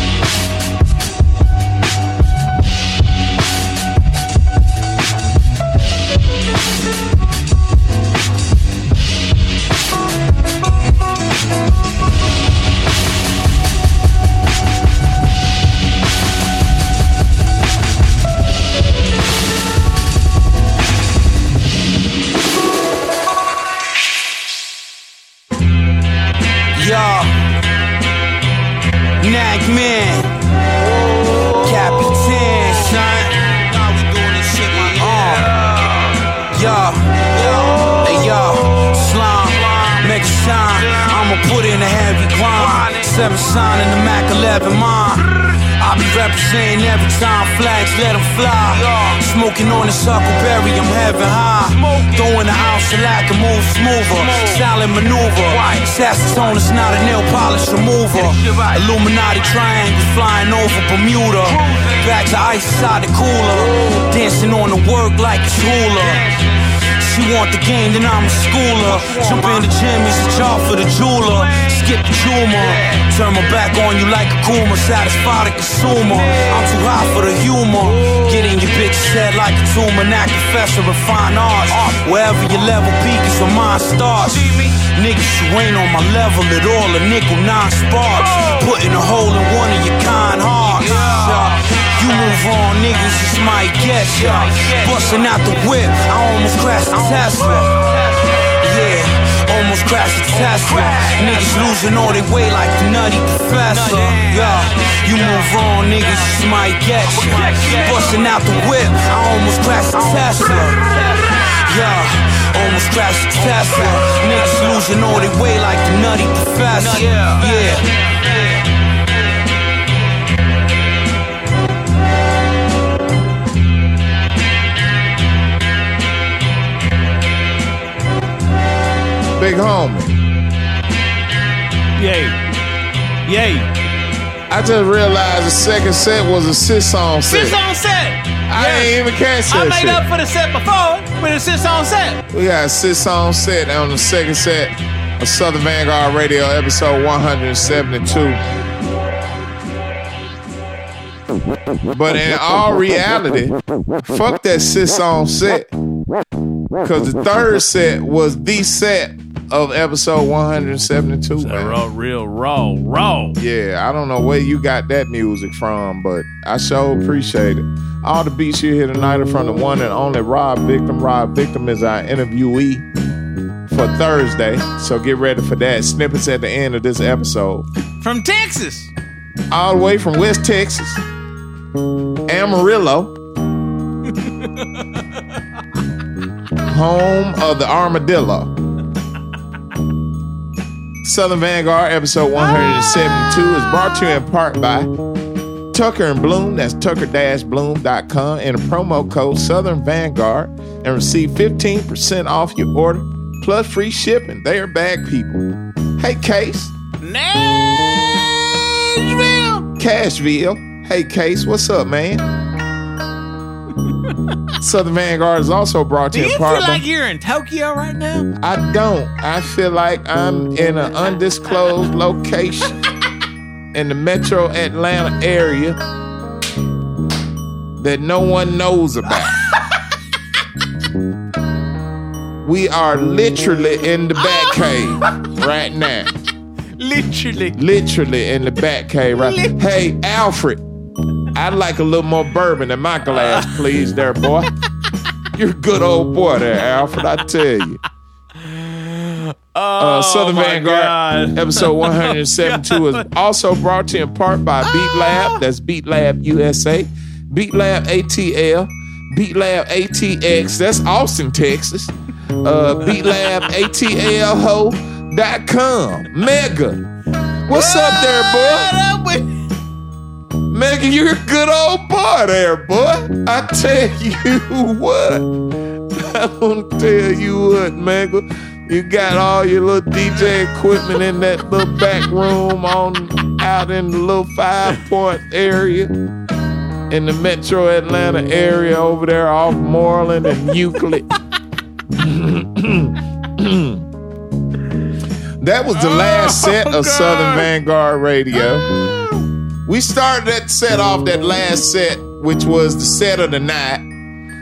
Speaker 30: Game, then I'm a schooler. Jump in the gym, it's a job for the jeweler. Skip the tumor. Turn my back on you like a Kuma. Satisfy the consumer. I'm too high for the humor. Get in your bitch's head like a tumor. Not professor of fine arts. Wherever your level peak is where mine starts. Niggas, you ain't on my level at all. A nickel, nine sparks. Putting a hole in one of your kind hearts. You move on, niggas just might guess, yeah. Busting out the whip, I almost crashed the Tesla. Yeah, almost crashed the Tesla. Niggas losing all their weight like the nutty professor. Yeah, you move on, niggas just might guess, yeah. Busting out the whip, I almost crashed the Tesla. Yeah, almost crashed the Tesla. Niggas losing all their weight like the nutty professor. Yeah.
Speaker 2: Big homie.
Speaker 3: Yay. Yay.
Speaker 2: I just realized the second set was a sit on set.
Speaker 3: On set.
Speaker 2: I ain't even catch
Speaker 3: I made
Speaker 2: shit.
Speaker 3: up for the set before, but it sits on set.
Speaker 2: We got a six on set on the second set of Southern Vanguard Radio, episode 172. But in all reality, fuck that six on set. Because the third set was the set of episode 172. man.
Speaker 3: Raw, real raw, raw.
Speaker 2: Yeah, I don't know where you got that music from, but I sure appreciate it. All the beats you hear tonight are from the one and only Rob Victim. Rob Victim is our interviewee for Thursday, so get ready for that. Snippets at the end of this episode.
Speaker 3: From Texas.
Speaker 2: All the way from West Texas, Amarillo, (laughs) home of the armadillo. Southern Vanguard, episode 172, is brought to you in part by Tucker and Bloom. That's tucker-bloom.com and a promo code Southern Vanguard and receive 15% off your order plus free shipping. They are bag people. Hey, Case.
Speaker 3: Nashville.
Speaker 2: Cashville. Hey, Case, what's up, man? Southern Vanguard is also brought to you. Do you
Speaker 3: feel like you're in Tokyo right now?
Speaker 2: I don't. I feel like I'm in an undisclosed location in the metro Atlanta area that no one knows about. (laughs) we are literally in the bat oh. cave right now.
Speaker 3: Literally.
Speaker 2: Literally in the bat cave right. Hey, Alfred, I'd like a little more bourbon in my glass, please, there, boy. You're a good old boy there, Alfred, I tell you. Uh, Southern
Speaker 3: Oh my
Speaker 2: Vanguard,
Speaker 3: God.
Speaker 2: episode (laughs) 172 is also brought to you in part by Beat Lab. That's Beat Lab USA, Beat Lab ATL, Beat Lab ATX. That's Austin, Texas. Uh, Beat Lab ATL ho.com. Mega. What's up there, boy? Mega, you're a good old boy there, boy. I tell you what. (laughs) I'm gonna tell you what, Mega. You got all your little DJ equipment in that little back room on out in the little five point area in the metro Atlanta area over there off Moreland and Euclid. (laughs) that was the last set of oh, Southern Vanguard Radio. Ah. We started that set off that last set, which was the set of the night.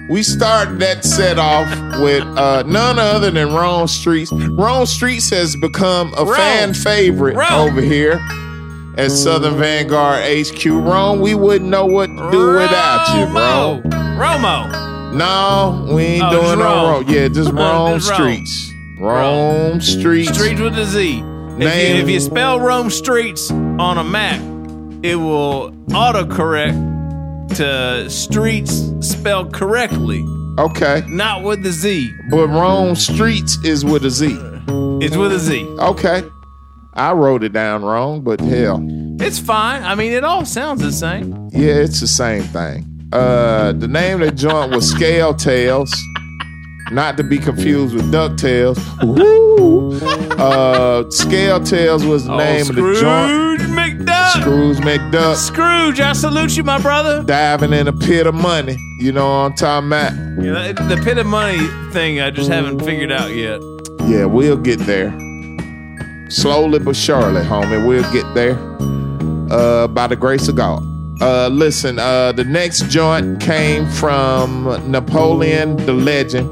Speaker 2: We started that set off with uh, none other than Ron Streets. Ron Streets has become a fan favorite over here at Southern Vanguard HQ. Ron, we wouldn't know what to do without you, bro.
Speaker 3: Romo.
Speaker 2: No, we ain't
Speaker 3: Oh,
Speaker 2: doing no
Speaker 3: Rome.
Speaker 2: Rome. Yeah, just (laughs) Rome
Speaker 3: Just Rome.
Speaker 2: Streets. Rome Streetz.
Speaker 3: Streets with a Z. If you, if you spell Rome Streetz on a Mac, it will autocorrect to streets spelled correctly,
Speaker 2: Okay.
Speaker 3: not with the Z.
Speaker 2: But Rome Streetz is with a Z.
Speaker 3: It's with a Z.
Speaker 2: Okay. I wrote it down wrong, but hell.
Speaker 3: It's fine. I mean, it all sounds the same.
Speaker 2: Yeah, it's the same thing. Uh, the name of the joint was Scale Tails, not to be confused with DuckTales. Woo! (laughs) Uh, Scale Tails was the
Speaker 3: Oh,
Speaker 2: name of the joint.
Speaker 3: Scrooge McDuck.
Speaker 2: Scrooge McDuck
Speaker 3: Scrooge, I salute you, my brother.
Speaker 2: diving in a pit of money. You know what I'm talking about?
Speaker 3: Yeah, the pit of money thing, I just haven't figured out yet.
Speaker 2: Yeah, we'll get there. Slowly but surely, homie. We'll get there. Uh, by the grace of God. Uh, listen, uh, the next joint came from Napoleon the Legend.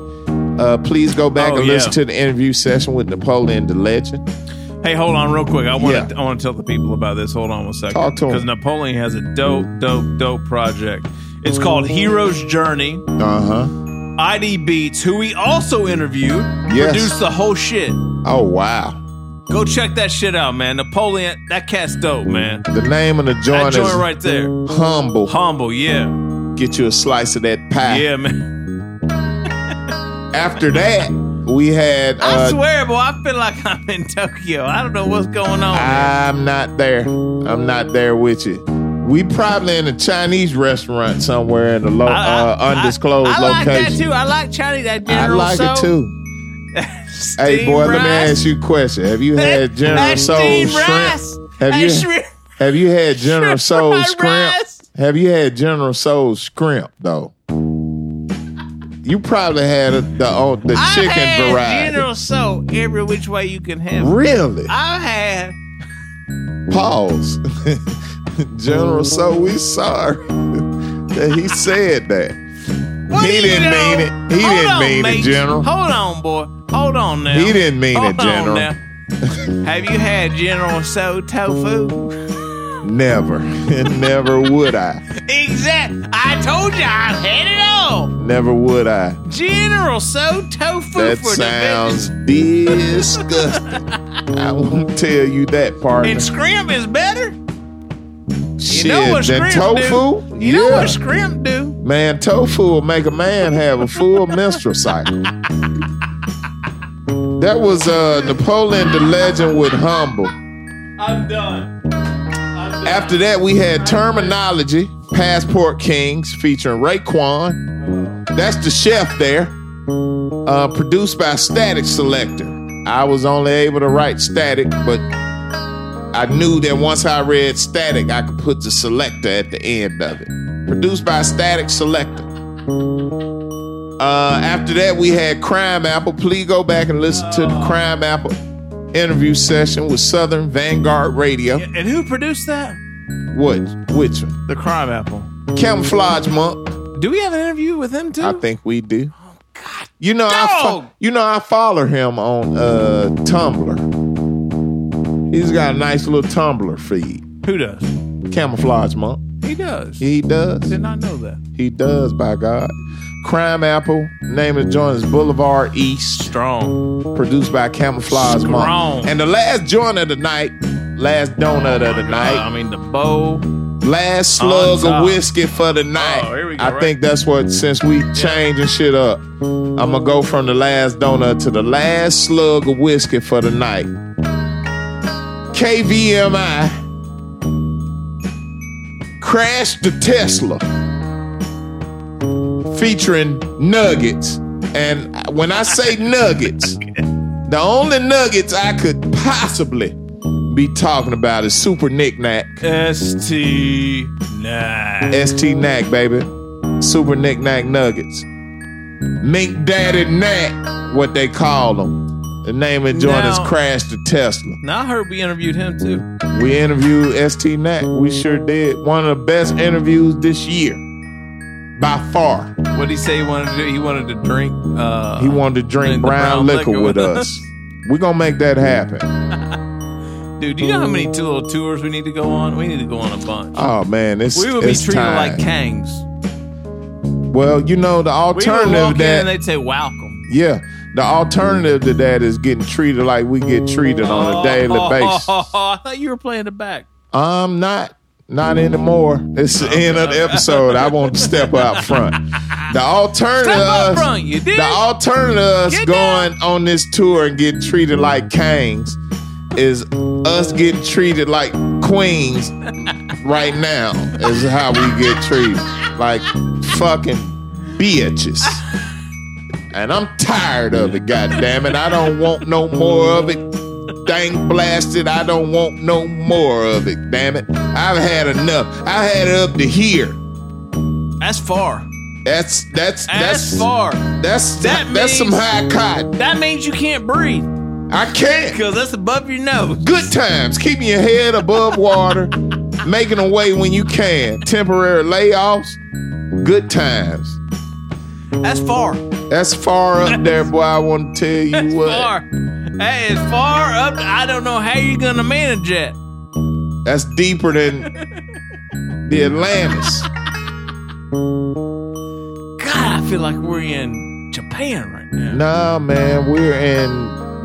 Speaker 2: Uh, please go back
Speaker 3: Oh,
Speaker 2: and listen to the interview session with Napoleon the Legend.
Speaker 3: Hey, hold on real quick. I want
Speaker 2: Yeah.
Speaker 3: to I want to tell the people about this. Hold on one second.
Speaker 2: Talk to.
Speaker 3: Because Napoleon has a dope, dope, dope project. It's called Hero's Journey.
Speaker 2: Uh huh.
Speaker 3: ID Beats, who we also interviewed,
Speaker 2: Yes.
Speaker 3: produced the whole shit.
Speaker 2: Oh wow.
Speaker 3: Go check that shit out, man. Napoleon, that cat's dope, man.
Speaker 2: The name of the
Speaker 3: That
Speaker 2: joint
Speaker 3: joint
Speaker 2: is
Speaker 3: right there.
Speaker 2: Humble.
Speaker 3: Humble, yeah.
Speaker 2: Get you a slice of that pie.
Speaker 3: Yeah, man.
Speaker 2: After that, we had.
Speaker 3: I
Speaker 2: Uh,
Speaker 3: swear, boy, I feel like I'm in Tokyo. I don't know what's going on.
Speaker 2: I'm not there. I'm not there with you. We probably in a Chinese restaurant somewhere in a low, uh, undisclosed location.
Speaker 3: I like that too. I like Chinese. That general I
Speaker 2: like
Speaker 3: Tso.
Speaker 2: it too. (laughs) Hey, boy, let me ask you a question. Have you had (laughs) General
Speaker 3: Tso
Speaker 2: shrimp?
Speaker 3: rice.
Speaker 2: Have you
Speaker 3: shrimp-
Speaker 2: have you had General
Speaker 3: Tso
Speaker 2: shrimp?
Speaker 3: rice.
Speaker 2: Have you had General Tso shrimp though? You probably had a, the oh, the
Speaker 3: I
Speaker 2: chicken
Speaker 3: had
Speaker 2: variety.
Speaker 3: General Tso every which way you can have. it.
Speaker 2: Really?
Speaker 3: I had.
Speaker 2: Pause. (laughs) General Tso we sorry (laughs) that he said that.
Speaker 3: What
Speaker 2: he
Speaker 3: do you
Speaker 2: didn't
Speaker 3: know?
Speaker 2: mean it. He
Speaker 3: Hold
Speaker 2: didn't
Speaker 3: on,
Speaker 2: mean
Speaker 3: mate.
Speaker 2: it, General.
Speaker 3: Hold on, boy. Hold on now.
Speaker 2: He didn't mean
Speaker 3: Hold
Speaker 2: it,
Speaker 3: on
Speaker 2: General.
Speaker 3: now. (laughs) Have you had General Tso tofu?
Speaker 2: Never. (laughs) Never would I.
Speaker 3: Exact. I told you I had it all.
Speaker 2: Never would I.
Speaker 3: General Tso tofu
Speaker 2: That
Speaker 3: for
Speaker 2: sounds disgusting. I won't tell you that part.
Speaker 3: And scrimp is better.
Speaker 2: Shit,
Speaker 3: You know what
Speaker 2: than tofu?
Speaker 3: do? You know
Speaker 2: Yeah.
Speaker 3: what scrimp do?
Speaker 2: Man, tofu will make a man have a full (laughs) menstrual cycle. That was uh, Napoleon the Legend with Humble.
Speaker 3: I'm done.
Speaker 2: After that, we had Terminology, Passport Kings, featuring Raekwon. That's the chef there. Uh, produced by Static Selektah. I was only able to write Static, but I knew that once I read Static, I could put the selector at the end of it. Produced by Static Selektah. Uh, after that, we had Crimeapple. Please go back and listen to the Crimeapple interview session with Southern Vanguard Radio.
Speaker 3: And who produced that?
Speaker 2: What? Which one?
Speaker 3: The Crimeapple.
Speaker 2: Camouflage Monk.
Speaker 3: Do we have an interview with him too?
Speaker 2: I think we do. Oh God! You know, I fo- you know I follow him on uh, Tumblr. He's got a nice little Tumblr feed.
Speaker 3: Who does?
Speaker 2: Camouflage monk.
Speaker 3: He does.
Speaker 2: He does.
Speaker 3: Did not know that.
Speaker 2: He does. By God. Crimeapple. Name of the joint is Boulevard East.
Speaker 3: Strong.
Speaker 2: Produced by Camouflage
Speaker 3: Strong.
Speaker 2: Monk. And the last joint of the night, last donut of the night.
Speaker 3: I mean the bow.
Speaker 2: Last slug of whiskey for the night.
Speaker 3: Oh, here we go,
Speaker 2: I
Speaker 3: right.
Speaker 2: think that's what, since we changing shit up, I'm going to go from the last donut to the last slug of whiskey for the night. KVMI crashed the Tesla featuring nuggets. And when I say (laughs) nuggets, the only nuggets I could possibly be talking about is Super Knick-Knack.
Speaker 3: ST Knack.
Speaker 2: ST Knack, baby. Super Knick-Knack Nuggets. Mink Daddy Knack, what they call them. The name of the joint is Crash the Tesla.
Speaker 3: Now I heard we interviewed him too.
Speaker 2: We interviewed ST Knack. We sure did. One of the best interviews this year. By far.
Speaker 3: What did he say he wanted to do? He wanted to drink. Uh,
Speaker 2: He wanted to drink
Speaker 3: the
Speaker 2: brown, liquor, with us. We're going to make that happen. (laughs)
Speaker 3: Dude, do you know how many two little tours we need to go on? We need to go on a bunch.
Speaker 2: Oh, man. It's,
Speaker 3: we would be treated
Speaker 2: time.
Speaker 3: like kangs.
Speaker 2: Well, you know, the
Speaker 3: We would
Speaker 2: alternative
Speaker 3: walk in
Speaker 2: that.
Speaker 3: and they'd say welcome.
Speaker 2: Yeah, the alternative to that is getting treated like we get treated on a daily (laughs) basis.
Speaker 3: Oh, I thought you were playing it back.
Speaker 2: I'm not, not anymore. It's the end of the episode. I want to step out front. The (laughs) alternative, us-
Speaker 3: front,
Speaker 2: the alternative us going on this tour and getting treated like kings is us getting treated like queens (laughs) right now. Is how we get treated like fucking bitches. (laughs) And I'm tired of it, God damn it. I don't want no more of it. Dang blasted, I don't want no more of it, damn it. I've had enough. I had it up to here.
Speaker 3: That's far.
Speaker 2: That's that's
Speaker 3: That's
Speaker 2: that's
Speaker 3: far.
Speaker 2: That's
Speaker 3: That
Speaker 2: that's some
Speaker 3: means-
Speaker 2: high cotton.
Speaker 3: That means you can't breathe.
Speaker 2: I can't.
Speaker 3: Because that's above your nose.
Speaker 2: Good times. Keeping your head above water. making a way when you can. Temporary layoffs. Good times.
Speaker 3: That's far.
Speaker 2: That's far up (laughs) there, boy. I want to tell you
Speaker 3: That's
Speaker 2: what.
Speaker 3: far. That is far up. I don't know how you're gonna manage that.
Speaker 2: That's deeper than (laughs) the Atlantis.
Speaker 3: God, I feel like we're in Japan right now.
Speaker 2: Nah, man, we're in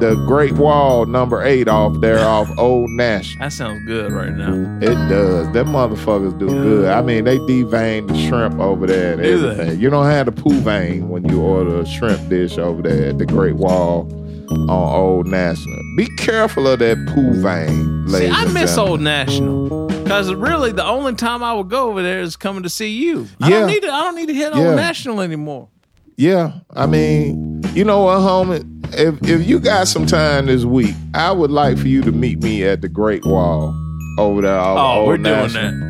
Speaker 2: the Great Wall, number eight, off there, (laughs) off Old National.
Speaker 3: That sounds good right now.
Speaker 2: It does. Them motherfuckers do good. I mean, they devein the shrimp over there and
Speaker 3: Do they?
Speaker 2: everything. You don't have the poo vein when you order a shrimp dish over there at the Great Wall on Old National. Be careful of that poo vein,
Speaker 3: See, I miss
Speaker 2: gentlemen.
Speaker 3: Old National because really the only time I would go over there is coming to see you. I
Speaker 2: Yeah.
Speaker 3: don't need to. I don't need to hit
Speaker 2: Yeah.
Speaker 3: Old National anymore.
Speaker 2: Yeah, I mean, you know what, homie? If if you got some time this week, I would like for you to meet me at the Great Wall over there.
Speaker 3: Oh,
Speaker 2: Old
Speaker 3: we're doing
Speaker 2: National.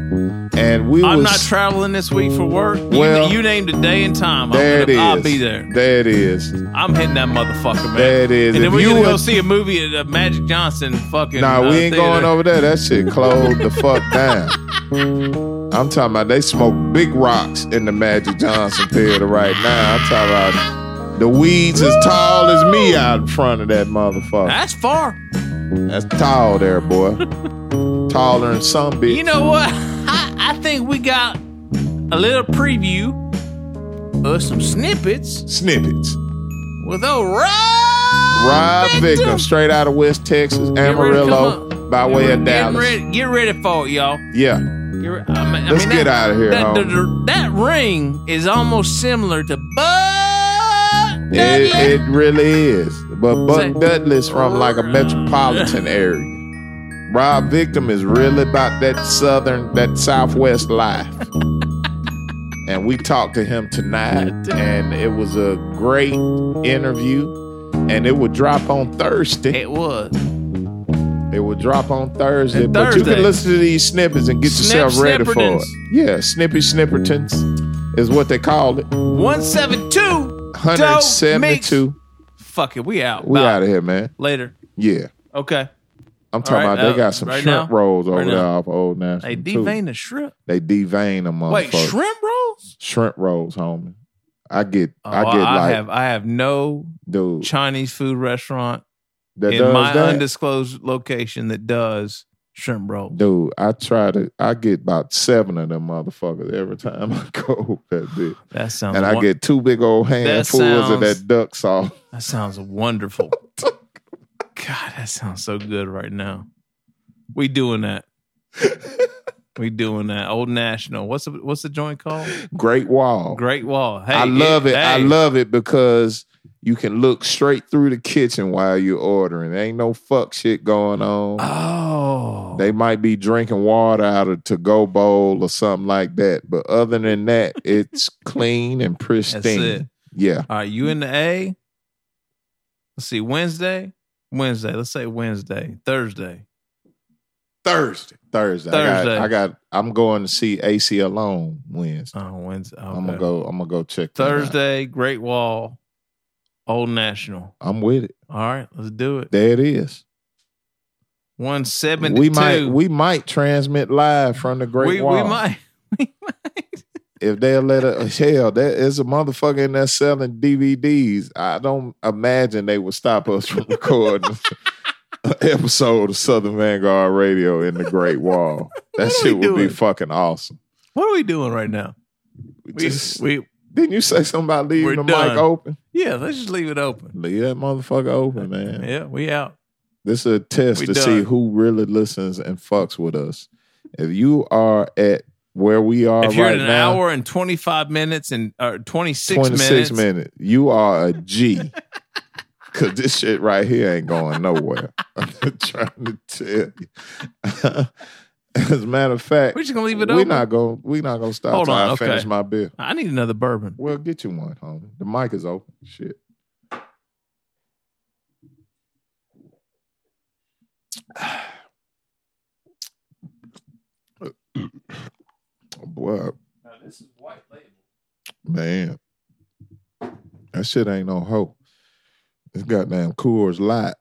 Speaker 2: And we
Speaker 3: I'm
Speaker 2: was,
Speaker 3: not traveling this week for work. You-
Speaker 2: Well,
Speaker 3: you, named a day and time.
Speaker 2: There
Speaker 3: I'm
Speaker 2: it
Speaker 3: gonna,
Speaker 2: is.
Speaker 3: I'll be there.
Speaker 2: There it is.
Speaker 3: I'm hitting that motherfucker, man.
Speaker 2: There it is.
Speaker 3: And then
Speaker 2: If
Speaker 3: we're
Speaker 2: you
Speaker 3: gonna go see a movie at uh, Magic Johnson. Fucking.
Speaker 2: Nah,
Speaker 3: uh,
Speaker 2: we ain't going over there. That shit closed the fuck down. I'm talking about they smoke big rocks in the Magic Johnson Theater right now. I'm talking about the weeds as tall as me out in front of that motherfucker.
Speaker 3: That's far.
Speaker 2: That's tall there, boy. (laughs) Taller than some bitch.
Speaker 3: You know what? (laughs) I, I think we got a little preview of some snippets
Speaker 2: Snippets.
Speaker 3: with old Rob.
Speaker 2: Rob
Speaker 3: Victor.
Speaker 2: Victim, straight out of West Texas,
Speaker 3: Get ready to come
Speaker 2: Amarillo, by way of
Speaker 3: Get
Speaker 2: Dallas.
Speaker 3: ready, get ready for it, y'all.
Speaker 2: Yeah.
Speaker 3: Get re- I mean, I
Speaker 2: Let's
Speaker 3: mean,
Speaker 2: get
Speaker 3: that-
Speaker 2: out of here,
Speaker 3: That,
Speaker 2: homie.
Speaker 3: the- that ring is almost similar to Bud.
Speaker 2: It, it really is. But Buck Dudley's from like a metropolitan area. Rob Victim is really about that southern, that southwest life. (laughs) and we talked to him tonight, and it was a great interview. And it would drop on Thursday.
Speaker 3: It was.
Speaker 2: It would drop on Thursday.
Speaker 3: And
Speaker 2: But you can listen to these snippets and get
Speaker 3: Snip
Speaker 2: yourself ready for it. Yeah, snippy snippertons is what they call it.
Speaker 3: 172.
Speaker 2: 172.
Speaker 3: Fuck it, we out.
Speaker 2: We
Speaker 3: Bye.
Speaker 2: out of here, man.
Speaker 3: Later.
Speaker 2: Yeah.
Speaker 3: Okay.
Speaker 2: I'm talking
Speaker 3: right,
Speaker 2: about they
Speaker 3: uh,
Speaker 2: got some
Speaker 3: right
Speaker 2: shrimp
Speaker 3: now?
Speaker 2: rolls over
Speaker 3: Right
Speaker 2: there
Speaker 3: now.
Speaker 2: off Old National.
Speaker 3: They devein the shrimp.
Speaker 2: They devein them.
Speaker 3: Wait, shrimp rolls?
Speaker 2: Shrimp rolls, homie. I get,
Speaker 3: Oh,
Speaker 2: I get like,
Speaker 3: have I have no
Speaker 2: dude,
Speaker 3: Chinese food restaurant
Speaker 2: that
Speaker 3: in my
Speaker 2: that?
Speaker 3: undisclosed location that does shrimp rolls.
Speaker 2: Dude, I try to. I get about seven of them motherfuckers every time (laughs) I go that bit.
Speaker 3: That sounds
Speaker 2: and I
Speaker 3: won-
Speaker 2: get two big old handfuls of that duck sauce.
Speaker 3: That sounds wonderful. (laughs) God, that sounds so good right now. We doing that. we doing that. Old National. What's the what's the joint called?
Speaker 2: Great Wall.
Speaker 3: Great Wall. Hey,
Speaker 2: I love it. I
Speaker 3: hey.
Speaker 2: love it because you can look straight through the kitchen while you're ordering. There ain't no fuck shit going on.
Speaker 3: Oh.
Speaker 2: They might be drinking water out of to go bowl or something like that. But other than that, (laughs) it's clean and pristine.
Speaker 3: it.
Speaker 2: Yeah.
Speaker 3: All right, you in the A? Let's see, Wednesday? Wednesday. Let's say Wednesday. Thursday.
Speaker 2: Thursday. Thursday.
Speaker 3: Thursday.
Speaker 2: I got, I I'm going to see AC alone Wednesday.
Speaker 3: Oh, Wednesday.
Speaker 2: I'm gonna go I'm gonna go check.
Speaker 3: Thursday, Great Wall, Old National.
Speaker 2: I'm with it.
Speaker 3: All right, let's do it.
Speaker 2: There it is.
Speaker 3: 172.
Speaker 2: We might we might transmit live from the Great
Speaker 3: we,
Speaker 2: Wall. (laughs)
Speaker 3: we might.
Speaker 2: if they'll let it hell, there is a motherfucker in there selling DVDs. I don't imagine they would stop us from (laughs) recording an episode of Southern Vanguard Radio in the Great Wall. That shit
Speaker 3: we
Speaker 2: would be fucking awesome.
Speaker 3: What are we doing right now? We,
Speaker 2: Just-
Speaker 3: we
Speaker 2: Didn't you say something about leaving
Speaker 3: We're
Speaker 2: the
Speaker 3: done.
Speaker 2: mic open?
Speaker 3: yeah, let's just leave it open.
Speaker 2: Leave that motherfucker open, man.
Speaker 3: Yeah, we out.
Speaker 2: This is a test
Speaker 3: We
Speaker 2: to
Speaker 3: done.
Speaker 2: see who really listens and fucks with us. If you are at where we are
Speaker 3: if you're
Speaker 2: right
Speaker 3: at an
Speaker 2: now,
Speaker 3: hour and 25 minutes and or 26,
Speaker 2: 26
Speaker 3: minutes,
Speaker 2: minutes. You are a G. (laughs) Cause this shit right here ain't going nowhere. (laughs) I'm trying to tell you. (laughs) (laughs) As a matter of fact,
Speaker 3: We're just gonna leave it
Speaker 2: we're
Speaker 3: open?
Speaker 2: not gonna we're not gonna stop
Speaker 3: Hold
Speaker 2: till
Speaker 3: on,
Speaker 2: I
Speaker 3: okay.
Speaker 2: finish my beer.
Speaker 3: I need another bourbon.
Speaker 2: Well, get you one, homie. The mic is open. Shit. (sighs) Oh, boy, Now
Speaker 3: this is white label.
Speaker 2: man, that shit ain't no hoe. This goddamn Coors Light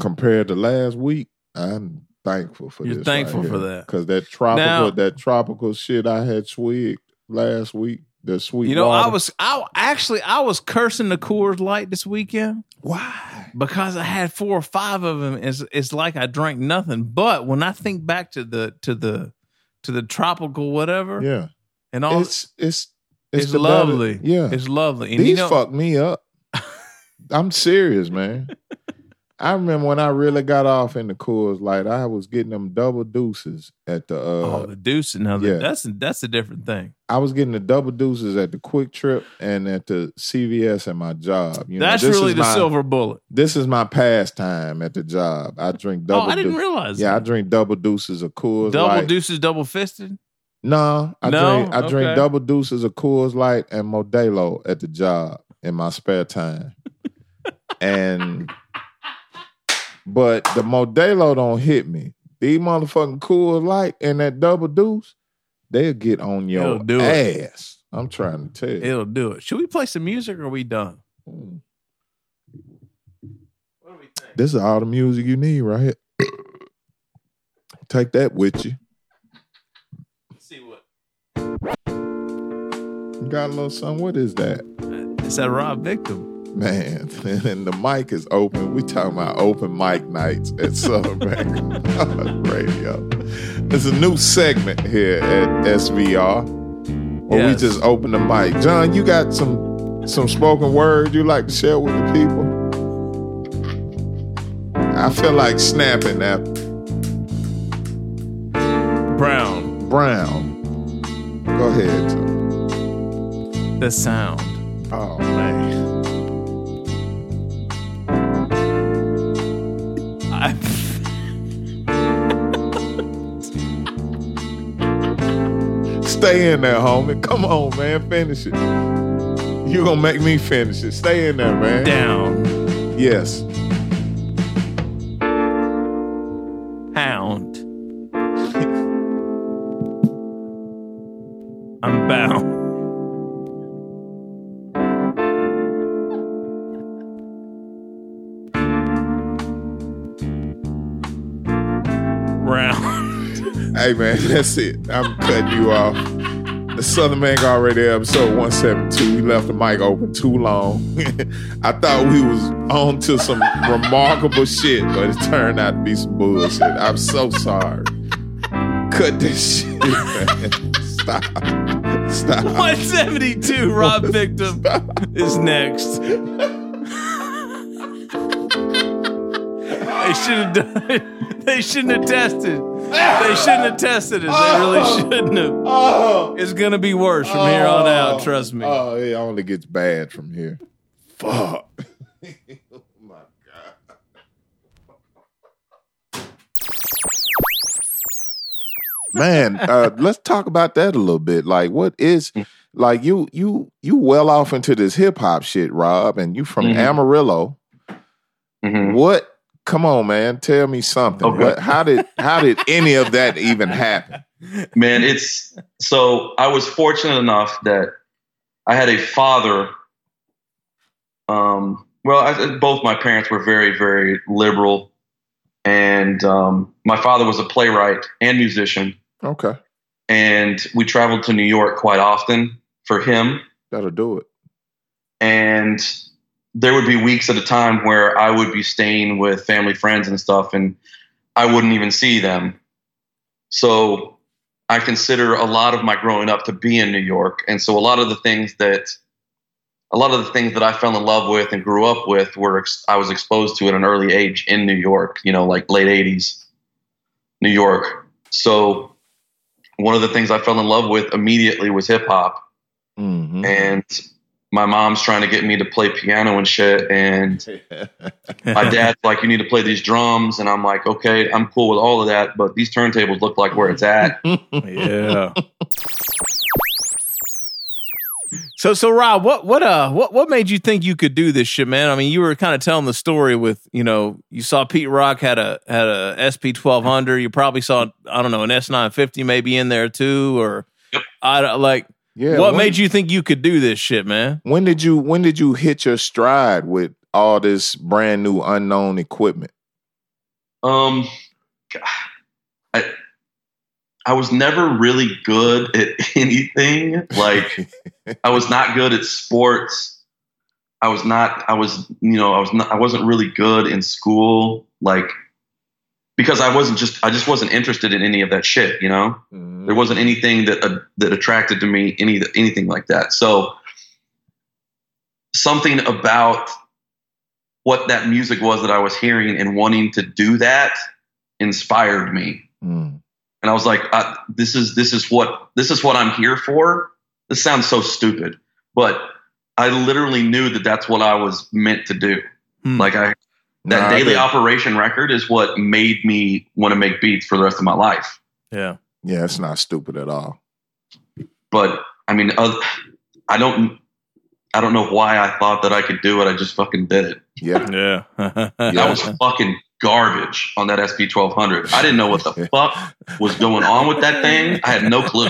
Speaker 2: compared to last week. I'm thankful for
Speaker 3: You're
Speaker 2: this.
Speaker 3: thankful for that.
Speaker 2: because that tropical
Speaker 3: Now-
Speaker 2: that tropical shit I had swigged last week. The sweet,
Speaker 3: You know, I was I actually I was cursing the Coors Light this weekend.
Speaker 2: Why?
Speaker 3: Because I had four or five of them. It's it's like I drank nothing. But when I think back to the to the to the tropical whatever,
Speaker 2: yeah.
Speaker 3: and all
Speaker 2: it's it's
Speaker 3: it's,
Speaker 2: it's, the better-
Speaker 3: lovely.
Speaker 2: yeah,
Speaker 3: it's lovely. And
Speaker 2: These
Speaker 3: you know,
Speaker 2: fuck me up. (laughs) I'm serious, man. I remember when I really got off in the Coors Light, I was getting them double deuces at the. Uh,
Speaker 3: oh, the deuce. Now
Speaker 2: yeah.
Speaker 3: that's that's a different thing.
Speaker 2: I was getting the double deuces at the QuikTrip and at the CVS at my job. You know,
Speaker 3: that's
Speaker 2: this
Speaker 3: really the
Speaker 2: my-
Speaker 3: silver bullet.
Speaker 2: This is my pastime at the job. I drink double.
Speaker 3: oh, I didn't
Speaker 2: deu-
Speaker 3: realize.
Speaker 2: Yeah, I drink double deuces of Coors
Speaker 3: double
Speaker 2: Light.
Speaker 3: deuces, double fisted.
Speaker 2: No, I
Speaker 3: No?
Speaker 2: drink I drink
Speaker 3: Okay.
Speaker 2: double deuces of Coors Light and Modelo at the job in my spare time. (laughs) and but the Modelo don't hit me. These motherfucking cool Light and that double deuce, they'll get on your
Speaker 3: It'll do it.
Speaker 2: ass. I'm trying to tell you.
Speaker 3: It'll do it. Should we play some music or are we done?
Speaker 2: This is all the music you need right here. (coughs) Take that with you.
Speaker 3: Let's see what.
Speaker 2: You got a little something. What is that?
Speaker 3: It's that Rob Victim.
Speaker 2: Man, (laughs) and the mic is open. We talking about open mic nights at Southern (laughs) (laughs) Radio. There's a new segment here at SVR where we just open the mic. John, you got some some spoken word you like to share with the people? I feel like snapping that
Speaker 3: Brown.
Speaker 2: Brown. Go ahead. John.
Speaker 3: The sound.
Speaker 2: Oh man. Stay in there, homie. Come on, man. Finish it. You gonna make me finish it. Stay in there, man.
Speaker 3: down.
Speaker 2: Yes. Hey man, (laughs) that's it. I'm cutting you off. The Southern Man already episode 172. We left the mic open too long. (laughs) I thought we was on to some remarkable shit, but it turned out to be some bullshit. I'm so sorry. Cut this shit, man. (laughs) Stop. Stop.
Speaker 3: 172 Rob Victim is next. they should have done it. They shouldn't have tested. They shouldn't have tested it. They really shouldn't have. It's gonna be worse from here on out, trust me.
Speaker 2: Oh, it only gets bad from here. Fuck. (laughs) Oh my God. Man, uh, let's talk about that a little bit. Like, what is like you you you well off into this hip hop shit, Rob, and you from
Speaker 31: Mhm.
Speaker 2: Amarillo. What? Come on, man. Tell me something.
Speaker 31: Okay.
Speaker 2: What, how did how did any of that even happen?
Speaker 31: Man, it's so I was fortunate enough that I had a father. Um, well, I, both my parents were very, very liberal, and um, my father was a playwright and musician,
Speaker 2: Okay,
Speaker 31: and we traveled to New York quite often for him.
Speaker 2: that'll do it.
Speaker 31: and there would be weeks at a time where I would be staying with family friends and stuff, and I wouldn't even see them. So I consider a lot of my growing up to be in New York, and so a lot of the things that a lot of the things that I fell in love with and grew up with were ex- I was exposed to at an early age in New York. You know, like late '80s, New York. So one of the things I fell in love with immediately was hip hop mm-hmm. and my mom's trying to get me to play piano and shit and my dad's like you need to play these drums and i'm like okay i'm cool with all of that but these turntables look like where it's at (laughs)
Speaker 3: yeah So so Rob, what what uh what what made you think you could do this shit, man? I mean, you were kind of telling the story with you know you saw Pete Rock had a had a SP twelve hundred. You probably saw I don't know an S nine fifty maybe in there too, or I like
Speaker 2: Yeah,
Speaker 3: what
Speaker 2: when-
Speaker 3: made you think you could do this shit, man?
Speaker 2: When did you when did you hit your stride with all this brand new unknown equipment?
Speaker 31: um i i was never really good at (laughs) anything. Like (laughs) i was not good at sports. I was not i was you know i was not i wasn't really good in school. Like because i wasn't just i just wasn't interested in any of that shit you know there wasn't anything that uh, that attracted to me any anything like that so something about what that music was that i was hearing and wanting to do that inspired me and I was like, uh, "This is this is what this is what I'm here for." This sounds so stupid, but I literally knew that that's what I was meant to do. Like I, that
Speaker 2: Nah,
Speaker 31: daily operation record is what made me want to make beats for the rest of my life.
Speaker 3: Yeah,
Speaker 2: yeah, it's not stupid at all.
Speaker 31: But I mean, uh, I don't, I don't know why I thought that I could do it. I just fucking did it.
Speaker 2: Yeah, (laughs)
Speaker 3: yeah.
Speaker 31: That was fucking garbage on that SP twelve hundred. I didn't know what the (laughs) fuck was going on with that thing. I had no clue.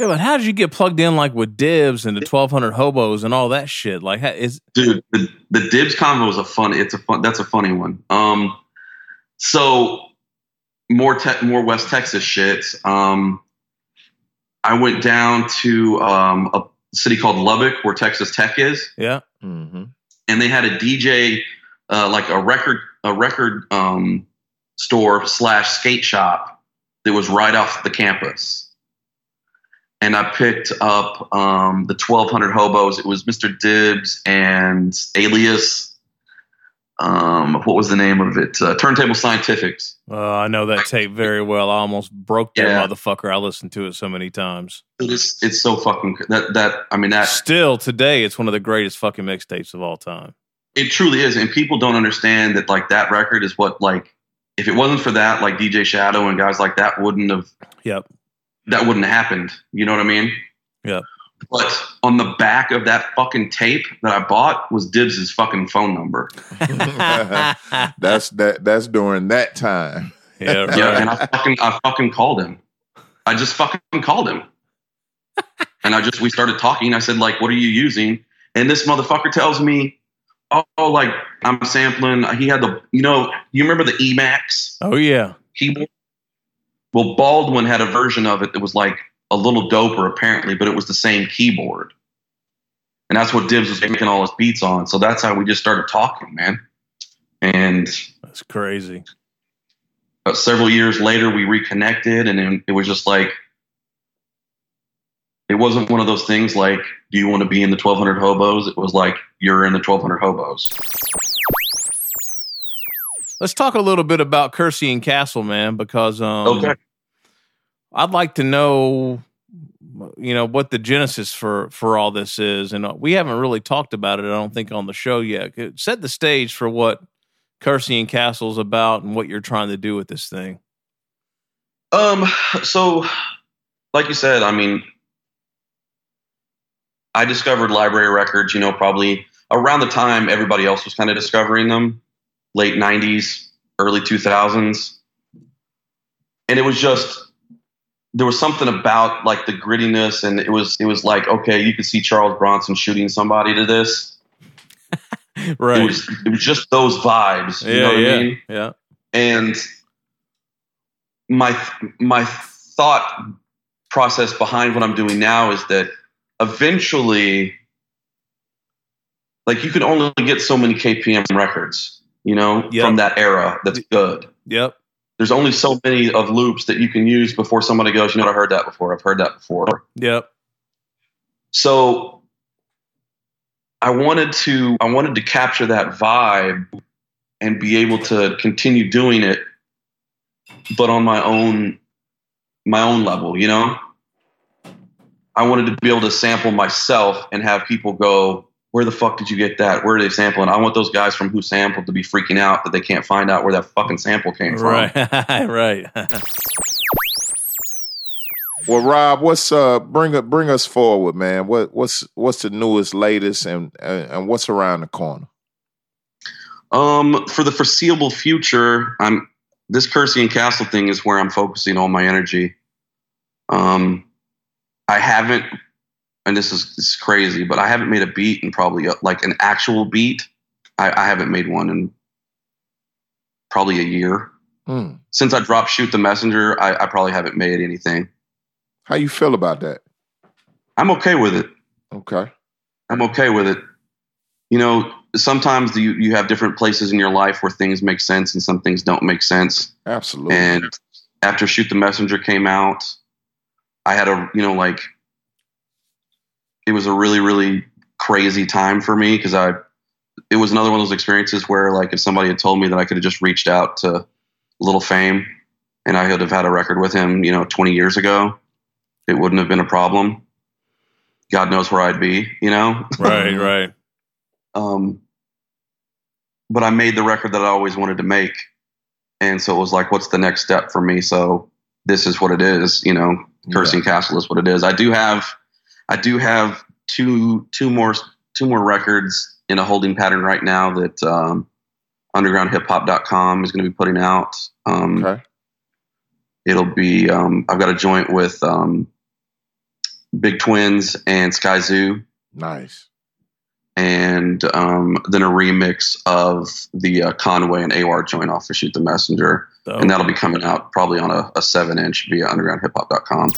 Speaker 3: Yeah, but how did you get plugged in like with Dibbs and the twelve hundred hobos and all that shit? Like, how, is
Speaker 31: dude the, the Dibbs combo is a fun it's a fun that's a funny one um so more te- more west texas shit um i went down to um a city called lubbock where texas tech is
Speaker 3: yeah,
Speaker 2: mm-hmm.
Speaker 31: and they had a dj uh, like a record a record um store slash skate shop that was right off the campus and I picked up um, the 1200 hobos. It was Mr. Dibbs and Alias. Um, what was the name of it? Uh, Turntable Scientifics.
Speaker 3: Uh, I know that tape very well. I almost broke that
Speaker 31: Yeah.
Speaker 3: motherfucker. I listened to it so many times.
Speaker 31: It's it's so fucking that that I mean that
Speaker 3: Still today, it's one of the greatest fucking mixtapes of all time.
Speaker 31: it truly is, and people don't understand that like that record is what like if it wasn't for that like DJ Shadow and guys like that wouldn't have
Speaker 3: Yep.
Speaker 31: that wouldn't have happened. You know what I mean?
Speaker 3: Yep.
Speaker 31: But on the back of that fucking tape that I bought was Dibbs's fucking phone number. (laughs)
Speaker 2: that's that that's during that time. (laughs)
Speaker 3: Yeah,
Speaker 31: Yeah, and I fucking I fucking called him. I just fucking called him. And I just we started talking. I said, like, what are you using? And this motherfucker tells me, oh, like I'm sampling. He had the, you know, you remember the Emax
Speaker 3: Oh yeah.
Speaker 31: keyboard? Well, Baldwin had a version of it that was like a little doper, apparently, but it was the same keyboard. And that's what Dibbs was making all his beats on. So that's how we just started talking, man. And
Speaker 3: That's crazy.
Speaker 31: uh, several years later, we reconnected, and then it was just like, it wasn't one of those things like, do you want to be in the 1200 hobos? It was like, you're in the 1200 hobos.
Speaker 3: Let's talk a little bit about Kersey and Castle, man, because um,
Speaker 31: Okay.
Speaker 3: I'd like to know, you know, what the genesis for for all this is, and uh, we haven't really talked about it. I don't think on the show yet. Set the stage for what Kersey and Castle's about and what you're trying to do with this thing.
Speaker 31: Um, so, like you said, I mean, I discovered library records, you know, probably around the time everybody else was kind of discovering them, late 90s, early 2000s. And it was just, there was something about like the grittiness, and it was, it was like, okay, you could see Charles Bronson shooting somebody to this. (laughs)
Speaker 3: Right.
Speaker 31: It was, it was just those vibes. You
Speaker 3: yeah,
Speaker 31: know what
Speaker 3: yeah,
Speaker 31: I mean?
Speaker 3: yeah.
Speaker 31: and my my thought process behind what I'm doing now is that eventually like you can only get so many KPM records, you know,
Speaker 3: Yep.
Speaker 31: from that era that's good.
Speaker 3: Yep.
Speaker 31: There's only so many of loops that you can use before somebody goes, you know, I heard that before. I've heard that before.
Speaker 3: Yep.
Speaker 31: So I wanted to I wanted to capture that vibe and be able to continue doing it, but on my own my own level, you know? I wanted to be able to sample myself and have people go, Where the fuck did you get that? Where are they sampling? I want those guys from who sampled to be freaking out that they can't find out where that fucking sample came from.
Speaker 3: Right. (laughs) right.
Speaker 2: Well, Rob, what's uh bring up bring us forward, man? What what's what's the newest, latest, and and, and what's around the corner?
Speaker 31: Um, for the foreseeable future, I'm this Kersey and Castle thing is where I'm focusing all my energy. Um, I haven't, and this is this crazy, but I haven't made a beat in probably uh, like an actual beat. I, I haven't made one in probably a year
Speaker 2: Hmm.
Speaker 31: since I dropped Shoot the Messenger. I, I probably haven't made anything.
Speaker 2: How you feel about that?
Speaker 31: I'm okay with it.
Speaker 2: Okay.
Speaker 31: I'm okay with it. You know, sometimes you you have different places in your life where things make sense and some things don't make sense.
Speaker 2: Absolutely.
Speaker 31: And after Shoot the Messenger came out, I had a you know like it was a really really crazy time for me because I it was another one of those experiences where like if somebody had told me that I could have just reached out to Little Fame and I could have had a record with him, you know, 20 years ago, it wouldn't have been a problem. God knows where I'd be, you know.
Speaker 3: right. Right. (laughs)
Speaker 31: Um, but I made the record that I always wanted to make, and so it was like, what's the next step for me? So this is what it is, you know. Kersey and Castle is what it is. I do have, I do have two two more two more records in a holding pattern right now that um, UndergroundHipHop.com is going to be putting out. Um,
Speaker 2: okay.
Speaker 31: It'll be. Um, I've got a joint with um, Big Twins and Skyzoo
Speaker 2: Nice.
Speaker 31: and um, then a remix of the uh, Conway and AWAR joint off of Shoot the Messenger. And that'll be coming out probably on a, a 7 inch via undergroundhiphop.com.